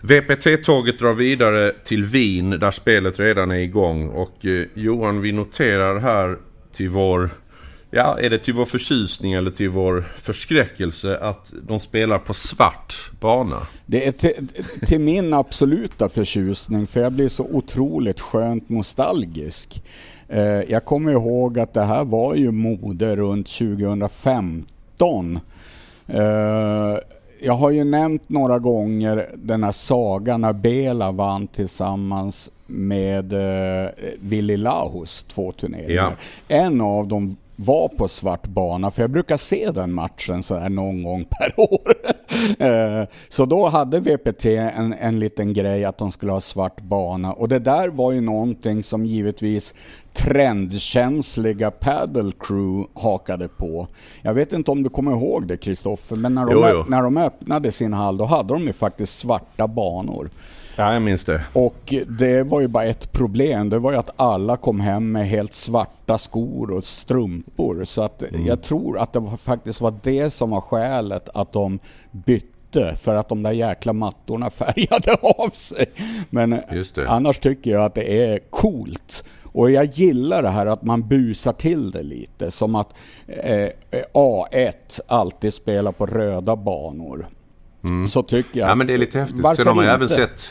VPT-tåget drar vidare till Wien där spelet redan är igång. Och eh, Johan, vi noterar här till vår... Ja, är det till vår förtjusning eller till vår förskräckelse att de spelar på svart bana? Det är till, till min absoluta förtjusning för jag blir så otroligt skönt nostalgisk. Eh, jag kommer ihåg att det här var ju mode runt 2015. Eh, jag har ju nämnt några gånger den här sagan när Bela vann tillsammans med eh, Willy Lahus två turneringar. Ja. En av dem var på svart bana, för jag brukar se den matchen så här någon gång [laughs] per år. Eh, så då hade VPT en, en liten grej att de skulle ha svart bana och det där var ju någonting som givetvis trendkänsliga paddle crew hakade på. Jag vet inte om du kommer ihåg det Kristoffer, men när de, Jo, jo. när de öppnade sin hall då hade de ju faktiskt svarta banor. Ja, jag minns det. Och det var ju bara ett problem. Det var ju att alla kom hem med helt svarta skor och strumpor. Så att Mm. jag tror att det var, faktiskt var det som var skälet att de bytte. För att de där jäkla mattorna [laughs] färgade av sig. Men annars tycker jag att det är coolt. Och jag gillar det här att man busar till det lite. Som att eh, A1 alltid spelar på röda banor. Så tycker jag. Mm. Ja, men det är lite häftigt. Varför Sen har man inte? även sett...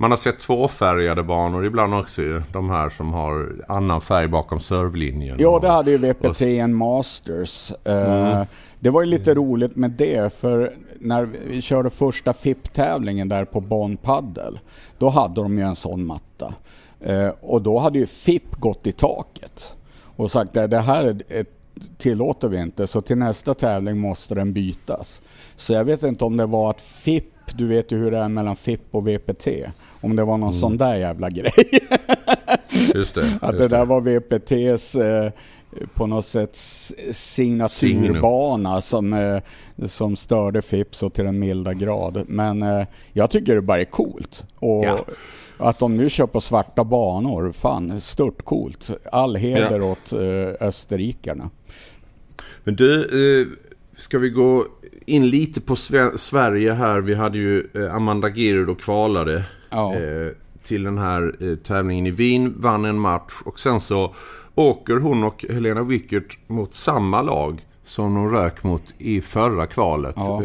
Man har sett tvåfärgade banor ibland också ju. De här som har annan färg bakom servlinjen. Ja, det hade ju VPT en Masters. Eh, Det var ju lite roligt med det, för när vi körde första FIP-tävlingen där på Bonn Paddle, då hade de ju en sån matta. Eh, Och då hade ju FIP gått i taket och sagt att det här tillåter vi inte, så till nästa tävling måste den bytas. Så jag vet inte om det var att FIP, du vet ju hur det är mellan FIP och VPT, om det var någon sån där jävla grej. [laughs] Just det. Att just det där var VPTs eh, på något sätt signaturbana som, eh, som störde FIP så till den milda grad. Men eh, jag tycker det bara är coolt. Och Ja. att de nu kör på svarta banor, fan stört coolt. All heder åt eh, österrikarna. Men du, eh, ska vi gå in lite på Sve- Sverige här. Vi hade ju eh, Amanda Giri då kvalade Ja. eh, till den här eh, tävlingen i Wien, vann en match och sen så åker hon och Helena Wickert mot samma lag som de rök mot i förra kvalet. Ja.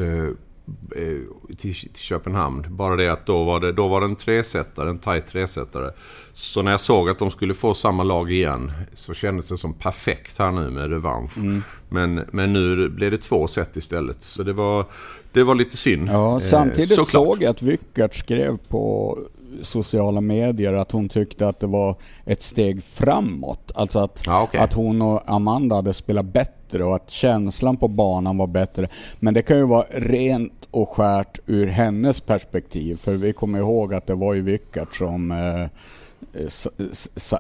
Till, till Köpenhamn. Bara det att då var det, då var det en tresättare, en tight tresättare. Så när jag såg att de skulle få samma lag igen så kändes det som perfekt här nu med revansch. Mm. Men, men nu blev det två set istället. Så det var, det var lite synd. Ja, Eh, samtidigt såklart. såg jag att Wyckert skrev på sociala medier att hon tyckte att det var ett steg framåt. Alltså att, Ja, okej. att hon och Amanda hade spelat bättre och att känslan på banan var bättre. Men det kan ju vara rent och skärt ur hennes perspektiv. För vi kommer ihåg att det var ju Wyckert som eh,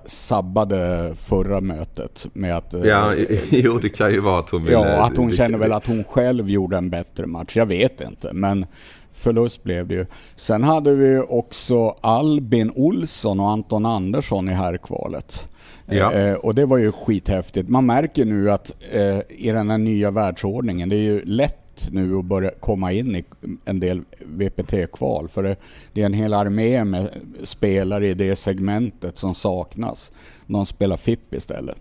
sabbade förra mötet med att... eh, Ja, [laughs] jo det kan ju vara att hon ville... Ja, att hon känner väl att hon själv gjorde en bättre match. Jag vet inte, men förlust blev det ju. Sen hade vi också Albin Olsson och Anton Andersson i herrkvalet. Ja. Eh, och det var ju skithäftigt. Man märker nu att eh, i den här nya världsordningen, det är ju lätt nu att börja komma in i en del VPT-kval. För det, det är en hel armé med spelare i det segmentet som saknas. De spelar FIP istället.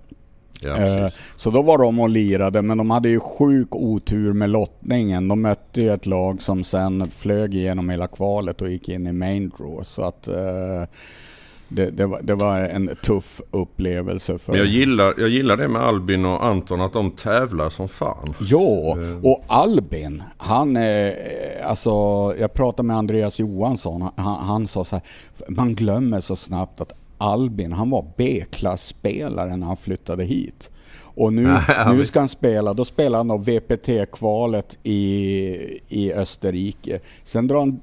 Ja, Eh. Så då var de och lirade, men de hade ju sjuk otur med lottningen. De mötte ju ett lag som sen flög igenom hela kvalet och gick in i main draw. Så att eh, det, det, var, det var en tuff upplevelse. För... Men jag gillar, jag gillar det med Albin och Anton att de tävlar som fan. Ja, och Albin, han är, alltså jag pratade med Andreas Johansson, han, han sa så här, man glömmer så snabbt att Albin, han var B-klassspelare när han flyttade hit. Och nu, [laughs] nu ska han spela, då spelar han VPT-kvalet i, i Österrike. Sen drar han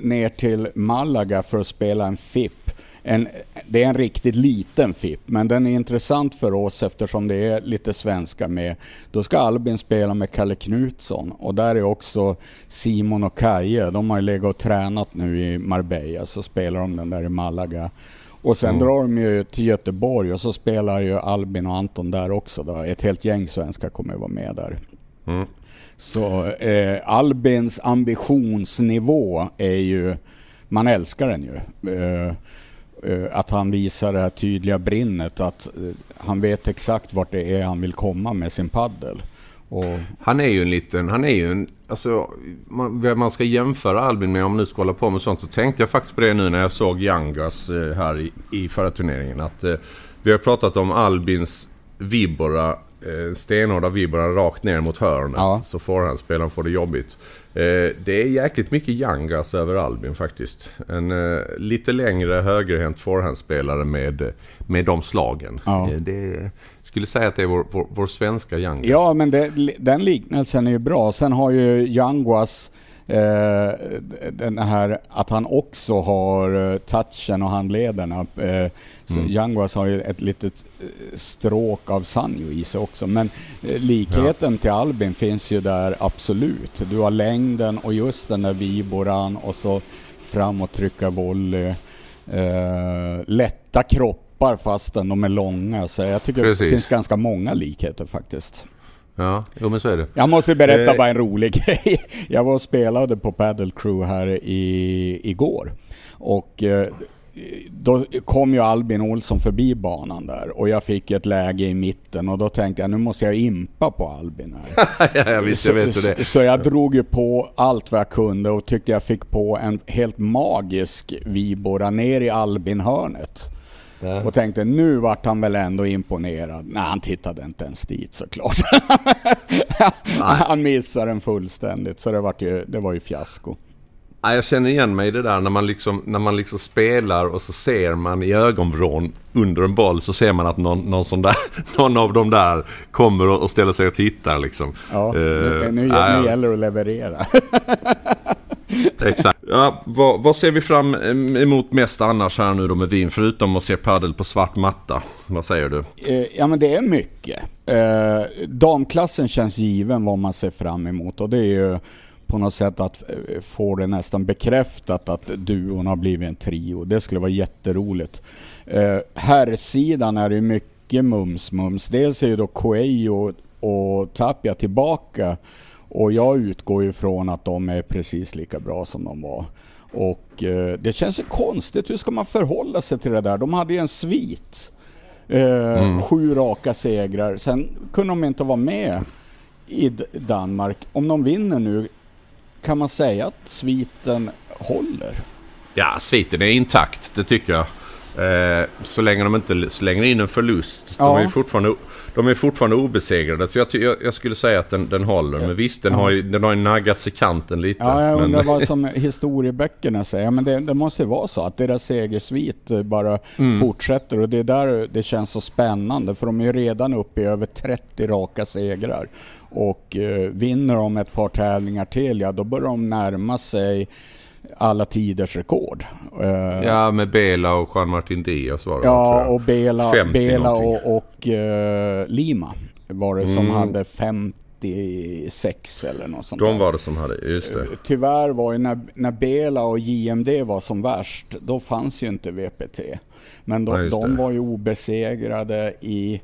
ner till Malaga för att spela en FIP. En, det är en riktigt liten FIP, men den är intressant för oss eftersom det är lite svenska med. Då ska Albin spela med Kalle Knutsson och där är också Simon och Kaje. De har ju legat och tränat nu i Marbella, så spelar de den där i Malaga. Och sen drar de ju till Göteborg och så spelar ju Albin och Anton där också. Då. Ett helt gäng svenskar kommer att vara med där. Mm. Så eh, Albins ambitionsnivå är ju, man älskar den ju. Eh, Eh, att han visar det här tydliga brinnet, att eh, han vet exakt vart det är han vill komma med sin paddel. Och, Han är ju en liten, han är ju en, alltså man, vem man ska jämföra Albin med om man nu ska hålla på med sånt så tänkte jag faktiskt på det nu när jag såg Yangas eh, här i, i förra turneringen. Att eh, vi har pratat om Albins Vibora stenhårda vibbarna rakt ner mot hörnet. Ja. Så forehandspelaren får det jobbigt. Eh, det är jäkligt mycket Yangas över Albin faktiskt. En eh, lite längre högerhänt forehandspelare med, med de slagen. Ja. Eh, det, skulle säga att det är vår, vår, vår svenska Yangas. Ja, men det, den liknelsen är ju bra. Sen har ju Yanguas eh, den här att han också har eh, touchen och handlederna. Eh, Mm. Yanguas har ju ett litet eh, stråk av Sanjo i sig också. Men eh, likheten till Albin finns ju där absolut. Du har längden och just den där viboran och så fram och trycka volley. Eh, lätta kroppar fastän de är långa. Så jag tycker det Precis. finns ganska många likheter faktiskt. Ja, jo men så är det. Jag måste berätta Eh. bara en rolig [laughs] grej. Jag var och spelade på Paddle Crew här i, igår. Och eh, då kom ju Albin Olsson förbi banan där och jag fick ett läge i mitten och då tänkte jag nu måste jag impa på Albin här. [laughs] ja, jag vet så, hur det så jag drog ju på allt vad jag kunde och tyckte jag fick på en helt magisk vibora ner i Albin-hörnet. Ja. Och tänkte nu vart han väl ändå imponerad. Nej, han tittade inte ens dit såklart. [laughs] han missade den fullständigt så det var ju, det var ju fiasko. Ja, jag känner igen mig i det där när man, liksom, när man liksom spelar och så ser man i ögonvrån under en boll så ser man att någon, någon, sån där, [laughs] någon av dem där kommer och ställer sig och tittar liksom. Ja, nu, Eh, nu, ja, nu gäller det att leverera. [laughs] Exakt. Ja, vad, vad ser vi fram emot mest annars här nu då med Wien? Förutom att se paddel på svart matta. Vad säger du? Eh, Ja men det är mycket. Eh, damklassen känns given vad man ser fram emot och det är ju på något sätt att eh, få det nästan bekräftat att duon har blivit en trio. Det skulle vara jätteroligt. Eh, herrsidan är det mycket mums-mums. Dels är ju då Coelho och Tapia tillbaka och jag utgår ju från att de är precis lika bra som de var. Och eh, det känns ju konstigt, hur ska man förhålla sig till det där? De hade ju en svit. Eh, Sju raka segrar. Sen kunde de inte vara med i Danmark. Om de vinner nu, kan man säga att sviten håller? Ja, sviten är intakt. Det tycker jag. Eh, så länge de inte slänger in en förlust. De, Ja. är ju fortfarande, de är fortfarande obesegrade. Så jag, jag, jag skulle säga att den, den håller. Men visst, den, har ju, den har ju naggats i kanten lite. Ja, jag men, undrar vad som historieböckerna säger. Men det, det måste ju vara så att deras segersvit eh, bara fortsätter och det är där det känns så spännande för de är ju redan uppe i över 30 raka segrar. Och eh, vinner de ett par tävlingar till, ja då börjar de närma sig alla tiders rekord. Eh, ja, med Bela och Juan-Martin Diaz var det Ja, och Bela, 50 Bela och, och eh, Lima var det som Mm. hade 56 eller något sånt De var det som hade, just det. Tyvärr var ju när, när Bela och JMD var som värst, då fanns ju inte VPT. Men de, just de det. var ju obesegrade i,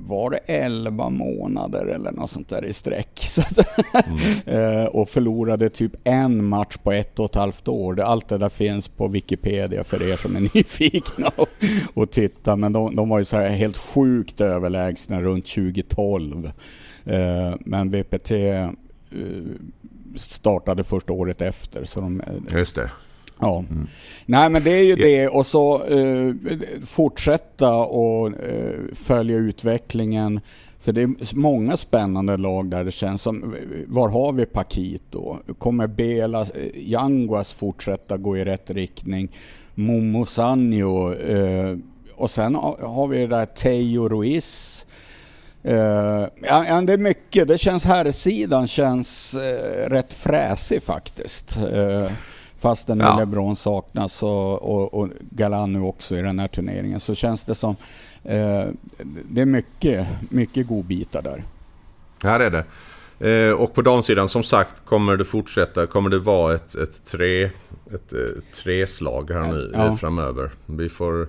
var det 11 månader eller något sånt där i sträck. [laughs] Så Mm. eh, och förlorade typ en match på ett och ett halvt år. Allt det där finns på Wikipedia för er som är [laughs] nyfikna och, och titta. Men de, de var ju så här helt sjukt överlägsna runt 2012. Eh, men VPT eh, startade först året efter. Så de, Just det. Ja. Nej men det är ju det och så eh, fortsätta och eh, följa utvecklingen. För det är många spännande lag där det känns som, var har vi Pakito? Kommer Bela, eh, Yanguas fortsätta gå i rätt riktning? Momo Sanjo eh, och sen har vi det där Teo Ruiz. Eh, ja, ja, det är mycket. Det känns herrsidan känns eh, rätt fräsig faktiskt. Uh, fastän Ja. ja. LeBron saknas och, och, och Galan nu också i den här turneringen så känns det som eh, det är mycket, mycket godbitar där. Här är det. Eh, och på damsidan som sagt kommer det fortsätta. Kommer det vara ett, ett, tre, ett, eh, treslag här nu Ja. framöver. Vi får,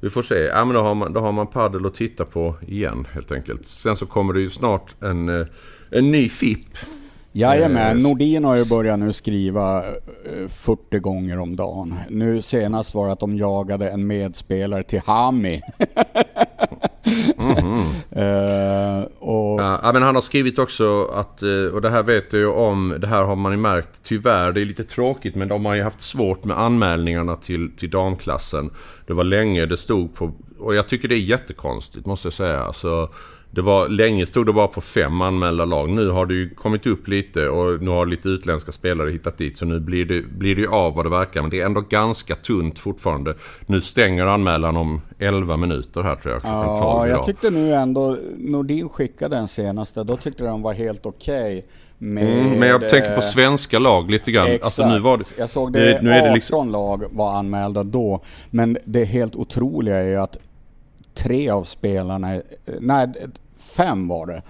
vi får se. Ja, men då, har man, då har man paddel att titta på igen helt enkelt. Sen så kommer det ju snart en, eh, en ny FIP. Jajamän, Eh, Nordin har ju börjat nu skriva eh, 40 gånger om dagen. Nu senast var det att de jagade en medspelare till Hami. [laughs] Eh, och Ja, ja, men han har skrivit också att, eh, och det här vet jag ju om, det här har man ju märkt tyvärr, det är lite tråkigt men de har ju haft svårt med anmälningarna till, till damklassen. Det var länge det stod på, och jag tycker det är jättekonstigt måste jag säga. Alltså, det var, länge stod det bara på fem anmälda lag. Nu har det ju kommit upp lite och nu har lite utländska spelare hittat dit. Så nu blir det, blir det ju av vad det verkar. Men det är ändå ganska tunt fortfarande. Nu stänger anmälan om 11 minuter här tror jag. Ja, jag tyckte nu ändå, Nordin skickade den senaste, då tyckte de var helt okej. Okay. Med, mm, men jag tänker på svenska lag lite grann. Exakt. Alltså nu var det, jag såg det, nu är det 18 liksom... lag var anmälda då. Men det helt otroliga är ju att tre av spelarna, eh, nej fem var det.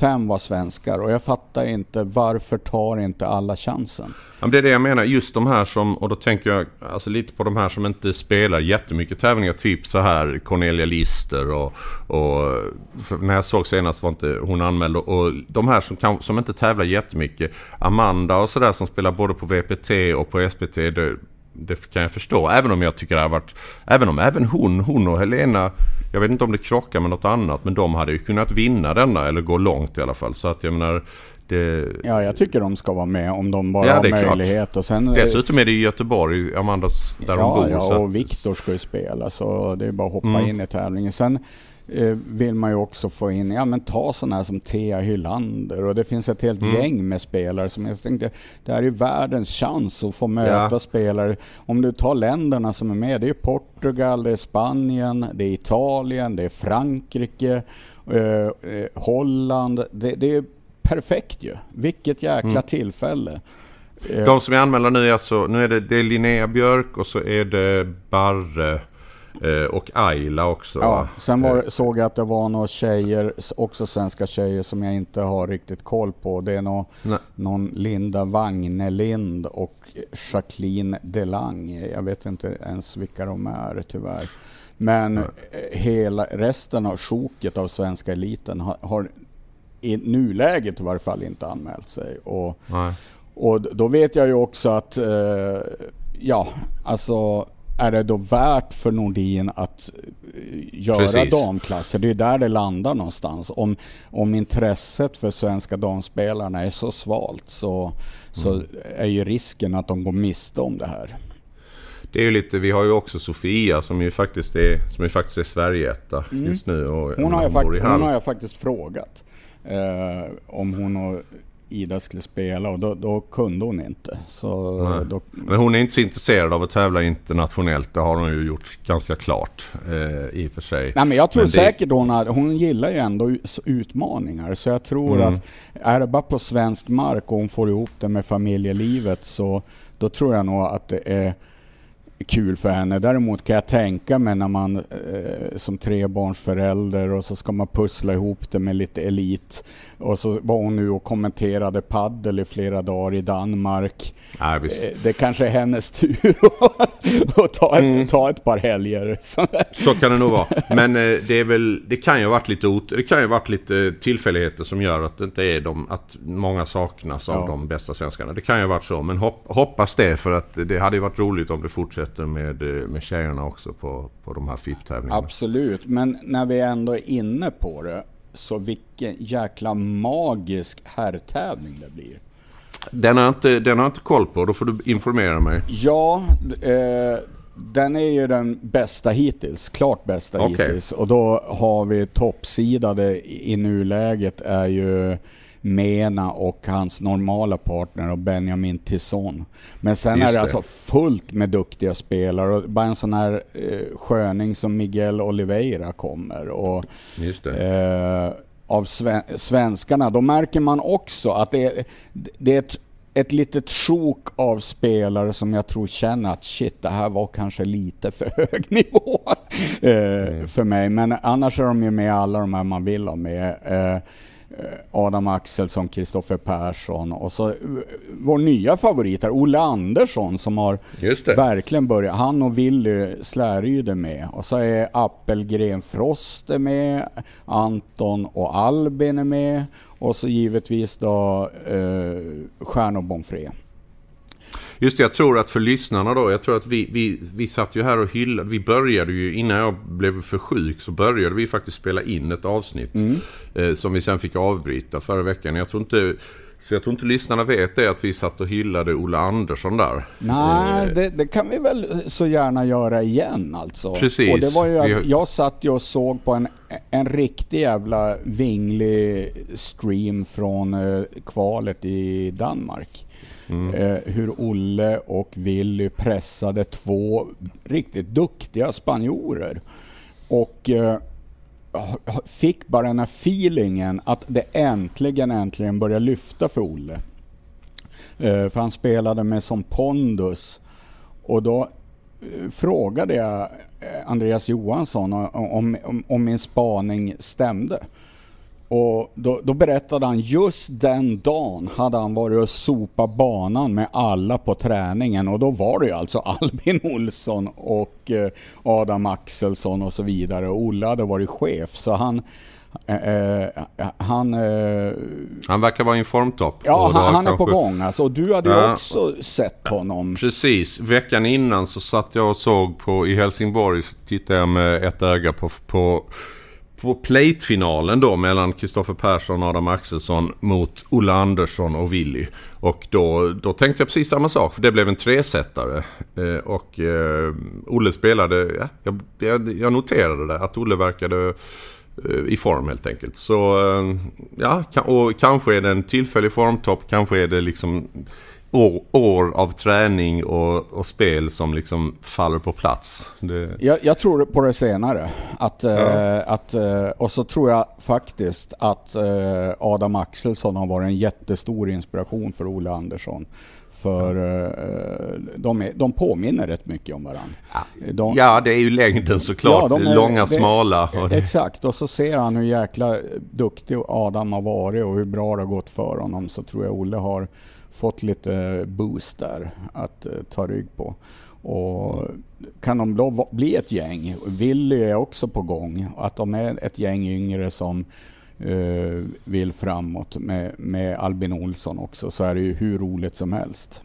Fem var svenskar och jag fattar inte varför tar inte alla chansen? Ja, det är det jag menar, just de här som, och då tänker jag alltså lite på de här som inte spelar jättemycket tävlingar. Typ så här Cornelia Lister och, och när jag såg senast var inte hon anmäld. Och de här som, kan, som inte tävlar jättemycket. Amanda och sådär som spelar både på VPT och på SPT. Det, det kan jag förstå. Även om jag tycker det har varit... Även om även hon, hon och Helena... Jag vet inte om det krockar med något annat. Men de hade ju kunnat vinna denna. Eller gå långt i alla fall. Så att jag menar... Det... Ja, jag tycker de ska vara med om de bara ja, har möjlighet. Och sen, Dessutom är det i Göteborg, Amandas, där ja, de bor. Ja, och Viktor ska ju spela. Så det är bara att hoppa mm. in i tävlingen. Sen vill man ju också få in, ja men ta sådana här som Thea Hylander och det finns ett helt mm. gäng med spelare som jag tänkte, det här är världens chans att få möta ja. spelare. Om du tar länderna som är med, det är Portugal, det är Spanien, det är Italien, det är Frankrike, eh, eh Holland. Det, det, är perfekt ju. Vilket jäkla mm. tillfälle. Eh, De som är anmälda nu är alltså, nu är det, det är Linnea Björk och så är det Barre Eh, och Ayla också. Ja, sen var, eh. såg jag att det var några tjejer, också svenska tjejer som jag inte har riktigt koll på. Det är nå, någon Linda Wagnelind och Jacqueline Delang. Jag vet inte ens vilka de är tyvärr. Men Nej. hela resten av sjoket av svenska eliten har, har i nuläget i varje fall inte anmält sig. Och, och då vet jag ju också att, eh, ja, alltså är det då värt för Nordin att eh, göra Precis. damklasser? Det är där det landar någonstans. Om, om intresset för svenska damspelarna är så svalt så, så mm. är ju risken att de går miste om det här. Det är ju lite, vi har ju också Sofia som ju faktiskt är, som ju faktiskt är Sverigeetta mm. just nu. Och hon, har jag fakt- hon har jag faktiskt frågat. Eh, om hon har Ida skulle spela och då, då kunde hon inte. Då... Men hon är inte så intresserad av att tävla internationellt. Det har hon ju gjort ganska klart eh, i och för sig. Nej, men jag tror men säkert hon, har, hon gillar ju ändå utmaningar. Så jag tror mm. att är det bara på svensk mark och hon får ihop det med familjelivet så då tror jag nog att det är kul för henne. Däremot kan jag tänka mig när man eh, som trebarnsförälder och så ska man pussla ihop det med lite elit. Och så var hon nu och kommenterade paddel i flera dagar i Danmark. Ja, eh, det kanske är hennes tur [laughs] att ta, ett, mm. ta ett par helger. [laughs] så kan det nog vara. Men eh, det, är väl, det kan ju ha varit lite, det kan ju varit lite tillfälligheter som gör att det inte är de, att många saknas av ja. de bästa svenskarna. Det kan ju ha varit så. Men hopp, hoppas det för att det hade ju varit roligt om det fortsätter med, eh, med tjejerna också på, på de här FIP-tävlingarna. Absolut, men när vi ändå är inne på det. Så vilken jäkla magisk herrtävling det blir. Den har, inte, den har jag inte koll på, då får du informera mig. Ja, eh, den är ju den bästa hittills, klart bästa okay. hittills. Och då har vi toppsidade i nuläget är ju Mena och hans normala partner och Benjamin Tisson. Men sen Just är det, det, alltså fullt med duktiga spelare och bara en sån här eh, sköning som Miguel Oliveira kommer. Och, Just eh, av svenskarna, då märker man också att det är, det är ett, ett litet sjok av spelare som jag tror känner att shit, det här var kanske lite för hög [laughs] nivå eh, mm. för mig. Men annars är de ju med alla de här man vill ha med. Eh, Adam Axelsson, Kristoffer Persson och så eh, vår nya favorit här, Olle Andersson som har verkligen börjat. Han och Willy Släryd är med. Och så är Appelgren Frost är med, Anton och Albin är med och så givetvis då eh, Stjärn och Bonfré. Just det, jag tror att för lyssnarna då, jag tror att vi, vi, vi satt ju här och hyllade, vi började ju innan jag blev för sjuk så började vi faktiskt spela in ett avsnitt. Mm. Eh, som vi sen fick avbryta förra veckan. Jag tror inte Så jag tror inte lyssnarna vet det att vi satt och hyllade Olle Andersson där. Nej, det, det, kan vi väl så gärna göra igen alltså. Precis. Och det var ju att jag satt ju och såg på en, en riktig jävla vinglig stream från eh, kvalet i Danmark. Mm. Eh, hur Olle och Willy pressade två riktigt duktiga spanjorer. Och eh, fick bara den här feelingen att det äntligen, äntligen börjar lyfta för Olle. Eh, För han spelade med som pondus. Och då eh, frågade jag eh, Andreas Johansson om, om, om min spaning stämde. Och då, då berättade han just den dagen hade han varit och sopat banan med alla på träningen och då var det ju alltså [laughs] Albin Olsson och eh, Adam Axelsson och så vidare. Och Olle hade varit chef så han eh, eh, han eh, Han verkar vara i en formtopp. Ja, han, han är på gång alltså. Och Du hade ju Ja. också sett honom. Precis. Veckan innan så satt jag och såg på i Helsingborg. Så tittade jag med ett öga på, på plate-finalen då mellan Kristoffer Persson och Adam Axelsson mot Olle Andersson och Willy. Och då, då tänkte jag precis samma sak. För det blev en tresetare. Eh, och eh, Olle spelade... Ja, jag, jag, jag noterade det. Att Olle verkade eh, i form helt enkelt. Så eh, ja, och kanske är det en tillfällig formtopp. Kanske är det liksom år, år av träning och, och spel som liksom faller på plats. Det, Jag, jag tror på det senare. Att, eh, att, eh, och så tror jag faktiskt att eh, Adam Axelsson har varit en jättestor inspiration för Olle Andersson. För eh, de, är, de påminner rätt mycket om varandra. De, ja, det är ju längden såklart. de är- Långa, det- smala. Och, Exakt, och så ser han hur jäkla duktig Adam har varit och hur bra det har gått för honom. Så tror jag Olle har fått lite boost där att eh, ta rygg på. Och kan de då bli ett gäng, Willy är också på gång, att de är ett gäng yngre som eh, vill framåt med, med Albin Olsson också så är det ju hur roligt som helst.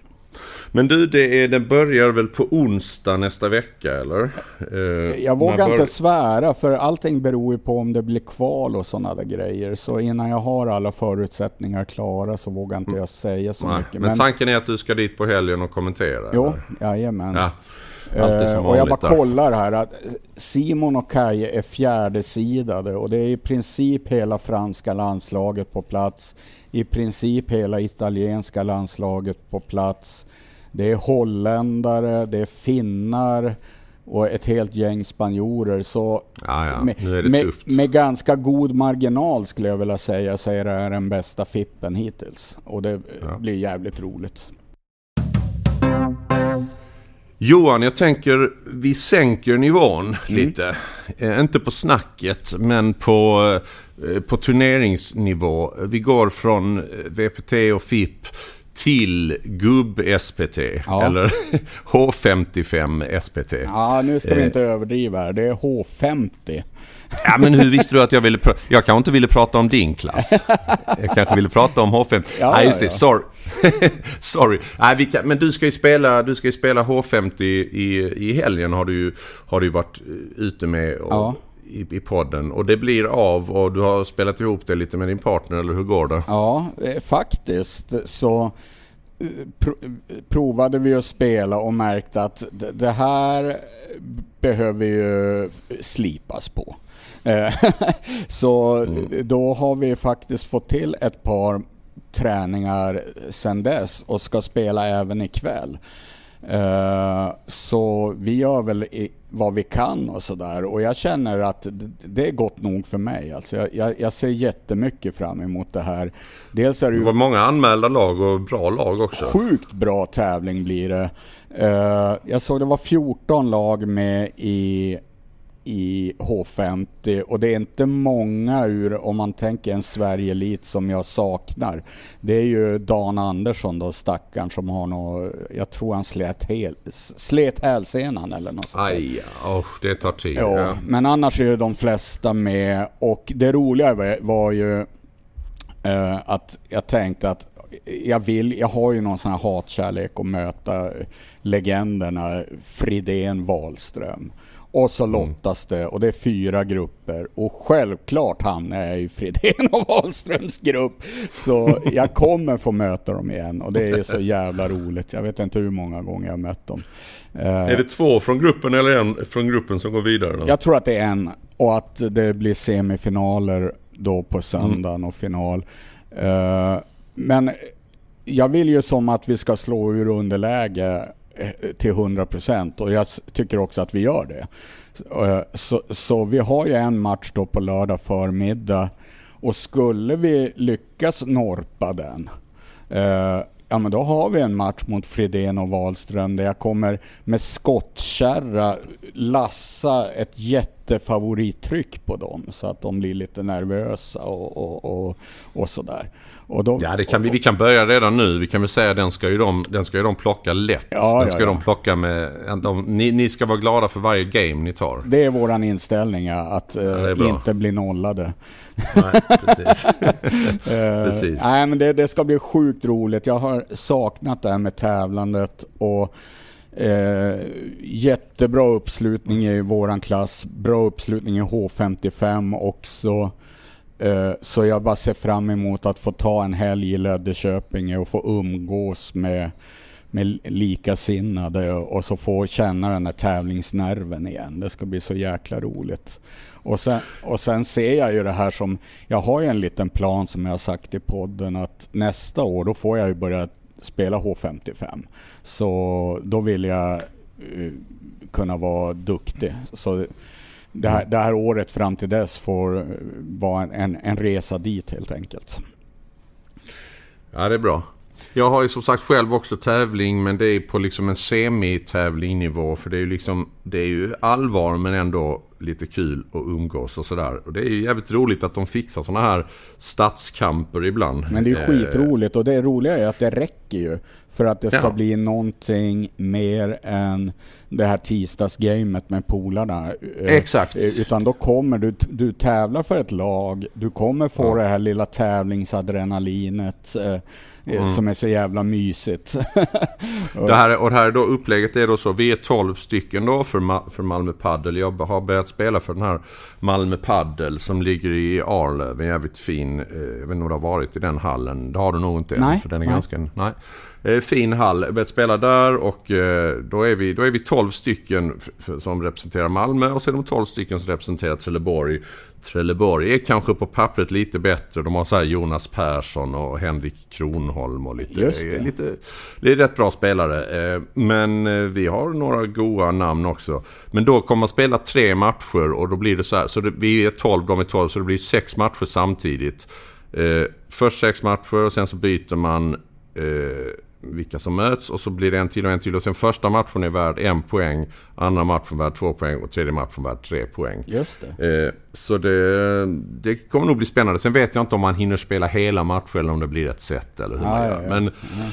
Men du, det, är, det börjar väl på onsdag nästa vecka eller? Eh, Jag vågar bör- inte svära för allting beror ju på om det blir kval och sådana där grejer. Så innan jag har alla förutsättningar klara så vågar inte jag säga så Nej, mycket. men, tanken är att du ska dit på helgen och kommentera? Jo, eller? jajamän. Ja, Eh, och jag bara där. kollar här att Simon och Kaje är fjärdesidade och det är i princip hela franska landslaget på plats. I princip hela italienska landslaget på plats. Det är holländare, det är finnar och ett helt gäng spanjorer. Så Ja, ja. med, med, med ganska god marginal skulle jag vilja säga så är det här den bästa fippen hittills. Och det Ja. blir jävligt roligt. Johan, jag tänker vi sänker nivån Mm. lite. Eh, inte på snacket, men på, eh, på turneringsnivå. Vi går från eh, VPT och FIP till gubb-SPT. Ja. Eller [laughs] H55 SPT. Ja, nu ska vi Eh. inte överdriva här. Det är H50. Ja, men hur visste du att jag ville prata? Jag kanske inte ville prata om din klass. Jag kanske ville prata om H50. Ja, Nej, just det. ja. Sorry. [laughs] Sorry. Nej, kan, men du ska ju spela, du ska spela H50 i, i helgen har du ju har du varit eh, ute med och, Ja. I, i podden. Och det blir av och du har spelat ihop det lite med din partner, eller hur går det? Ja, eh, faktiskt så eh, pro- provade vi att spela och märkte att det här behöver ju slipas på. Eh, [laughs] Så då har vi faktiskt fått till ett par träningar sedan dess och ska spela även ikväll. Eh, Så vi gör väl vad vi kan och sådär och jag känner att det är gott nog för mig. Alltså jag, jag, jag ser jättemycket fram emot det här. Dels är det Det ju var många anmälda lag och bra lag också. sjukt bra tävling blir det. Eh, jag såg det var 14 lag med i, i H50 och det är inte många ur, om man tänker en Sverige-elit som jag saknar. Det är ju Dan Andersson då, stackaren som har något, jag tror han slet, hel, slet hälsenan eller något sånt. Aj, oh, det tar tid. Ja, Ja. men annars är de flesta med och det roliga var, var ju eh, att jag tänkte att jag vill, jag har ju någon sån här hatkärlek att möta legenderna Fridén Wahlström. Och så lottas det och det är fyra grupper och självklart hamnar jag i Fredén och Wahlströms grupp. Så jag kommer få möta dem igen och det är så jävla roligt. Jag vet inte hur många gånger jag har mött dem. Är det två från gruppen eller en från gruppen som går vidare? Då? Jag tror att det är en och att det blir semifinaler då på söndagen och final. Uh, men jag vill ju som att vi ska slå ur underläge eh, Eh, till 100% och jag tycker också att vi gör det. Eh, så, så, vi har ju en match då på lördag förmiddag och skulle vi lyckas norpa den eh, ja men då har vi en match mot Fredén och Wahlström där jag kommer med skottkärra lassa ett jättefavorittryck på dem så att de blir lite nervösa och, och, och, och sådär. Och då, ja, det kan vi, vi kan börja redan nu. Vi kan väl säga att den ska ju de, den ska ju de plocka lätt. Ja, den ska ja, ja. de plocka med... De, ni, ni ska vara glada för varje game ni tar. Det är våran inställning, ja, att uh, inte bli nollade. Nej, precis. uh, [laughs] [laughs] precis. Nej, men det, det, ska bli sjukt roligt. Jag har saknat det här med tävlandet och Eh, jättebra uppslutning i våran klass. Bra uppslutning i H55 också. Eh, så jag bara ser fram emot att få ta en helg i Löddeköpinge och få umgås med, med likasinnade och så få känna den här tävlingsnerven igen. Det ska bli så jäkla roligt. Och sen, och sen ser jag ju det här som, jag har ju en liten plan som jag har sagt i podden att nästa år då får jag ju börja spela H55. Så då vill jag uh, kunna vara duktig. Så det här, det här året fram till dess får eh, vara en, en, en resa dit helt enkelt. Ja, det är bra. Jag har ju som sagt själv också tävling men det är på liksom en semi-tävlingnivå. För det är ju liksom, det är ju allvar men ändå lite kul att umgås och sådär. Och det är ju jävligt roligt att de fixar sådana här stadskamper ibland. Men det är ju skitroligt och det roliga är att det räcker ju för att det ska ja. bli någonting mer än det här tisdagsgamet med polarna. Eh, Exakt. Utan då kommer du, du tävlar för ett lag, du kommer få ja. det här lilla tävlingsadrenalinet. Eh, mm. som är så jävla mysigt. [laughs] det här, och det här då upplägget är då så, vi är 12 stycken då för, Ma för Malmö Paddel. Jag har börjat spela för den här Malmö Paddel som ligger i Arlöv, en jävligt fin, eh, jag vet inte om du har varit i den hallen, det har du nog inte än, för den är nej. ganska, nej. Eh, fin hall, börjat spela där och eh, då är vi, då är vi 12 stycken som representerar Malmö och så är de 12 stycken som representerar Trelleborg. Trelleborg är kanske på pappret lite bättre. De har så här Jonas Persson och Henrik Kronholm och lite... Det. lite det är rätt bra spelare. Eh, men vi har några goa namn också. Men då kommer man spela tre matcher och då blir det så här. Så det, vi är 12, de är 12, så det blir sex matcher samtidigt. Först sex matcher och sen så byter man vilka som möts och så blir det en till och en till. Och sen första matchen är värd en poäng, andra matchen värd två poäng och tredje matchen värd tre poäng. Just det. Eh, så det, det kommer nog bli spännande. Sen vet jag inte om man hinner spela hela matchen eller om det blir ett set eller hur ah, man gör. Ja, ja. Men, ja.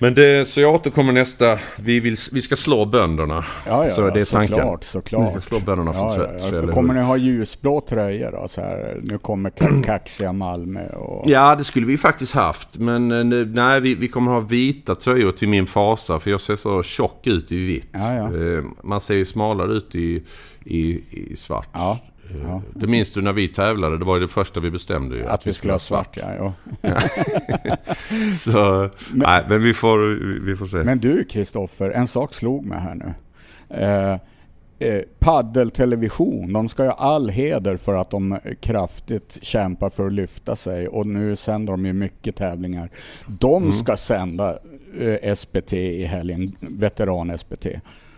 Men det, så jag återkommer nästa. Vi, vill, vi ska slå bönderna. Ja, ja, så det är tanken. Såklart, såklart. Vi ska slå bönderna från ja, ja, ja. Kommer ni ha ljusblå tröjor då? Så här, nu kommer [clears throat] kaxiga Malmö och... Ja, det skulle vi faktiskt haft. Men eh, nej, vi, vi kommer ha vita tröjor till min fasa. För jag ser så tjock ut i vitt. Ja, ja. Eh, man ser ju smalare ut i, i, i svart. Ja. Ja. Det minns du när vi tävlade, det var ju det första vi bestämde ju. Att, att vi skulle ha svart, ja. ja. [laughs] så, men, nej, men vi får, vi får se. Men du Kristoffer, en sak slog mig här nu. Eh, eh, paddeltelevision, de ska ju all heder för att de kraftigt kämpar för att lyfta sig och nu sänder de ju mycket tävlingar. De mm. ska sända eh, SPT i helgen, veteran-SPT.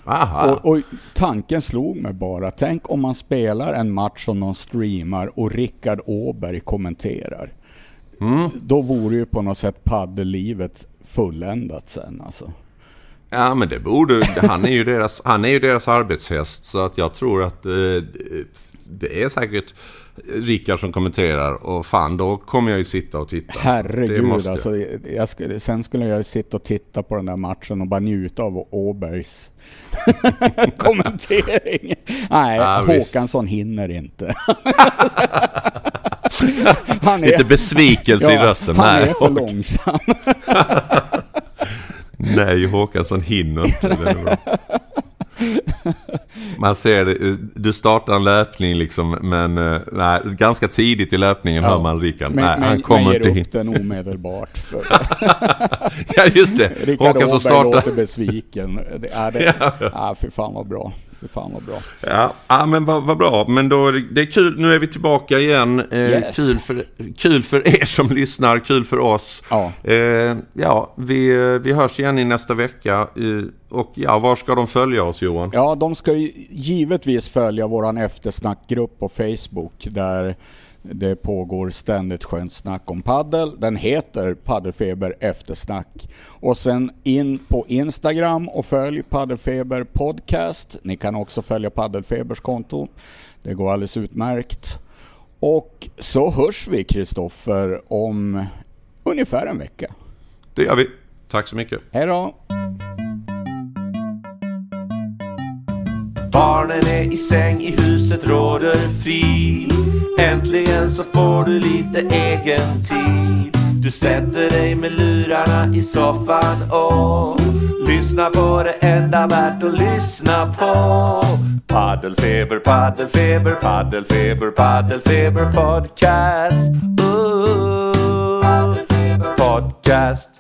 Och, och, tanken slog mig bara, tänk om man spelar en match som någon streamar och Rickard Åberg kommenterar. Mm. Då vore ju på något sätt paddellivet fulländat sen alltså. Ja men det borde, han är ju deras, han är ju deras arbetshäst så att jag tror att eh, det är säkert Rickard som kommenterar och fan då kommer jag ju sitta och titta. Herregud alltså. Jag skulle, sen skulle jag sitta och titta på den där matchen och bara njuta av Åbergs [laughs] kommentering. Nej, ja, Håkansson visst. hinner inte. [laughs] han är, Lite besvikelse ja, i rösten. Han Nej, är för långsam. [laughs] Nej, Håkansson hinner inte. Man ser det, du startar en löpning liksom, men eh, nej, ganska tidigt i löpningen hör man Rickard. Men, Nej, men, han kommer inte ger upp den omedelbart. För [laughs] Ja, just det. Rickard Åberg startar. låter besviken. Det är det. [laughs] Ja, fy fan vad bra. Fy fan vad bra. Ja, ja men vad, vad bra. Men då, det- är kul. Nu är vi tillbaka igen. Eh, Yes. kul, för, kul för er som [laughs] lyssnar, kul för oss. Ja. Eh, ja, vi, eh, vi hörs igen i nästa vecka. Och ja, var ska de följa oss Johan? Ja, de ska ju givetvis följa våran eftersnackgrupp på Facebook där det pågår ständigt skönt snack om paddel. Den heter Paddelfeber eftersnack. Och sen in på Instagram och följ Paddelfeber podcast. Ni kan också följa Paddelfebers konto. Det går alldeles utmärkt. Och så hörs vi Kristoffer om ungefär en vecka. Det gör vi. Tack så mycket. Hej då! Barnen är i säng, i huset råder frid. Äntligen så får du lite egen tid. Du sätter dig med lurarna i soffan och lyssnar på det enda värt att lyssna på. Paddelfeber, paddelfeber, paddelfeber, paddelfeber podcast. Uh. Ooh, Podcast.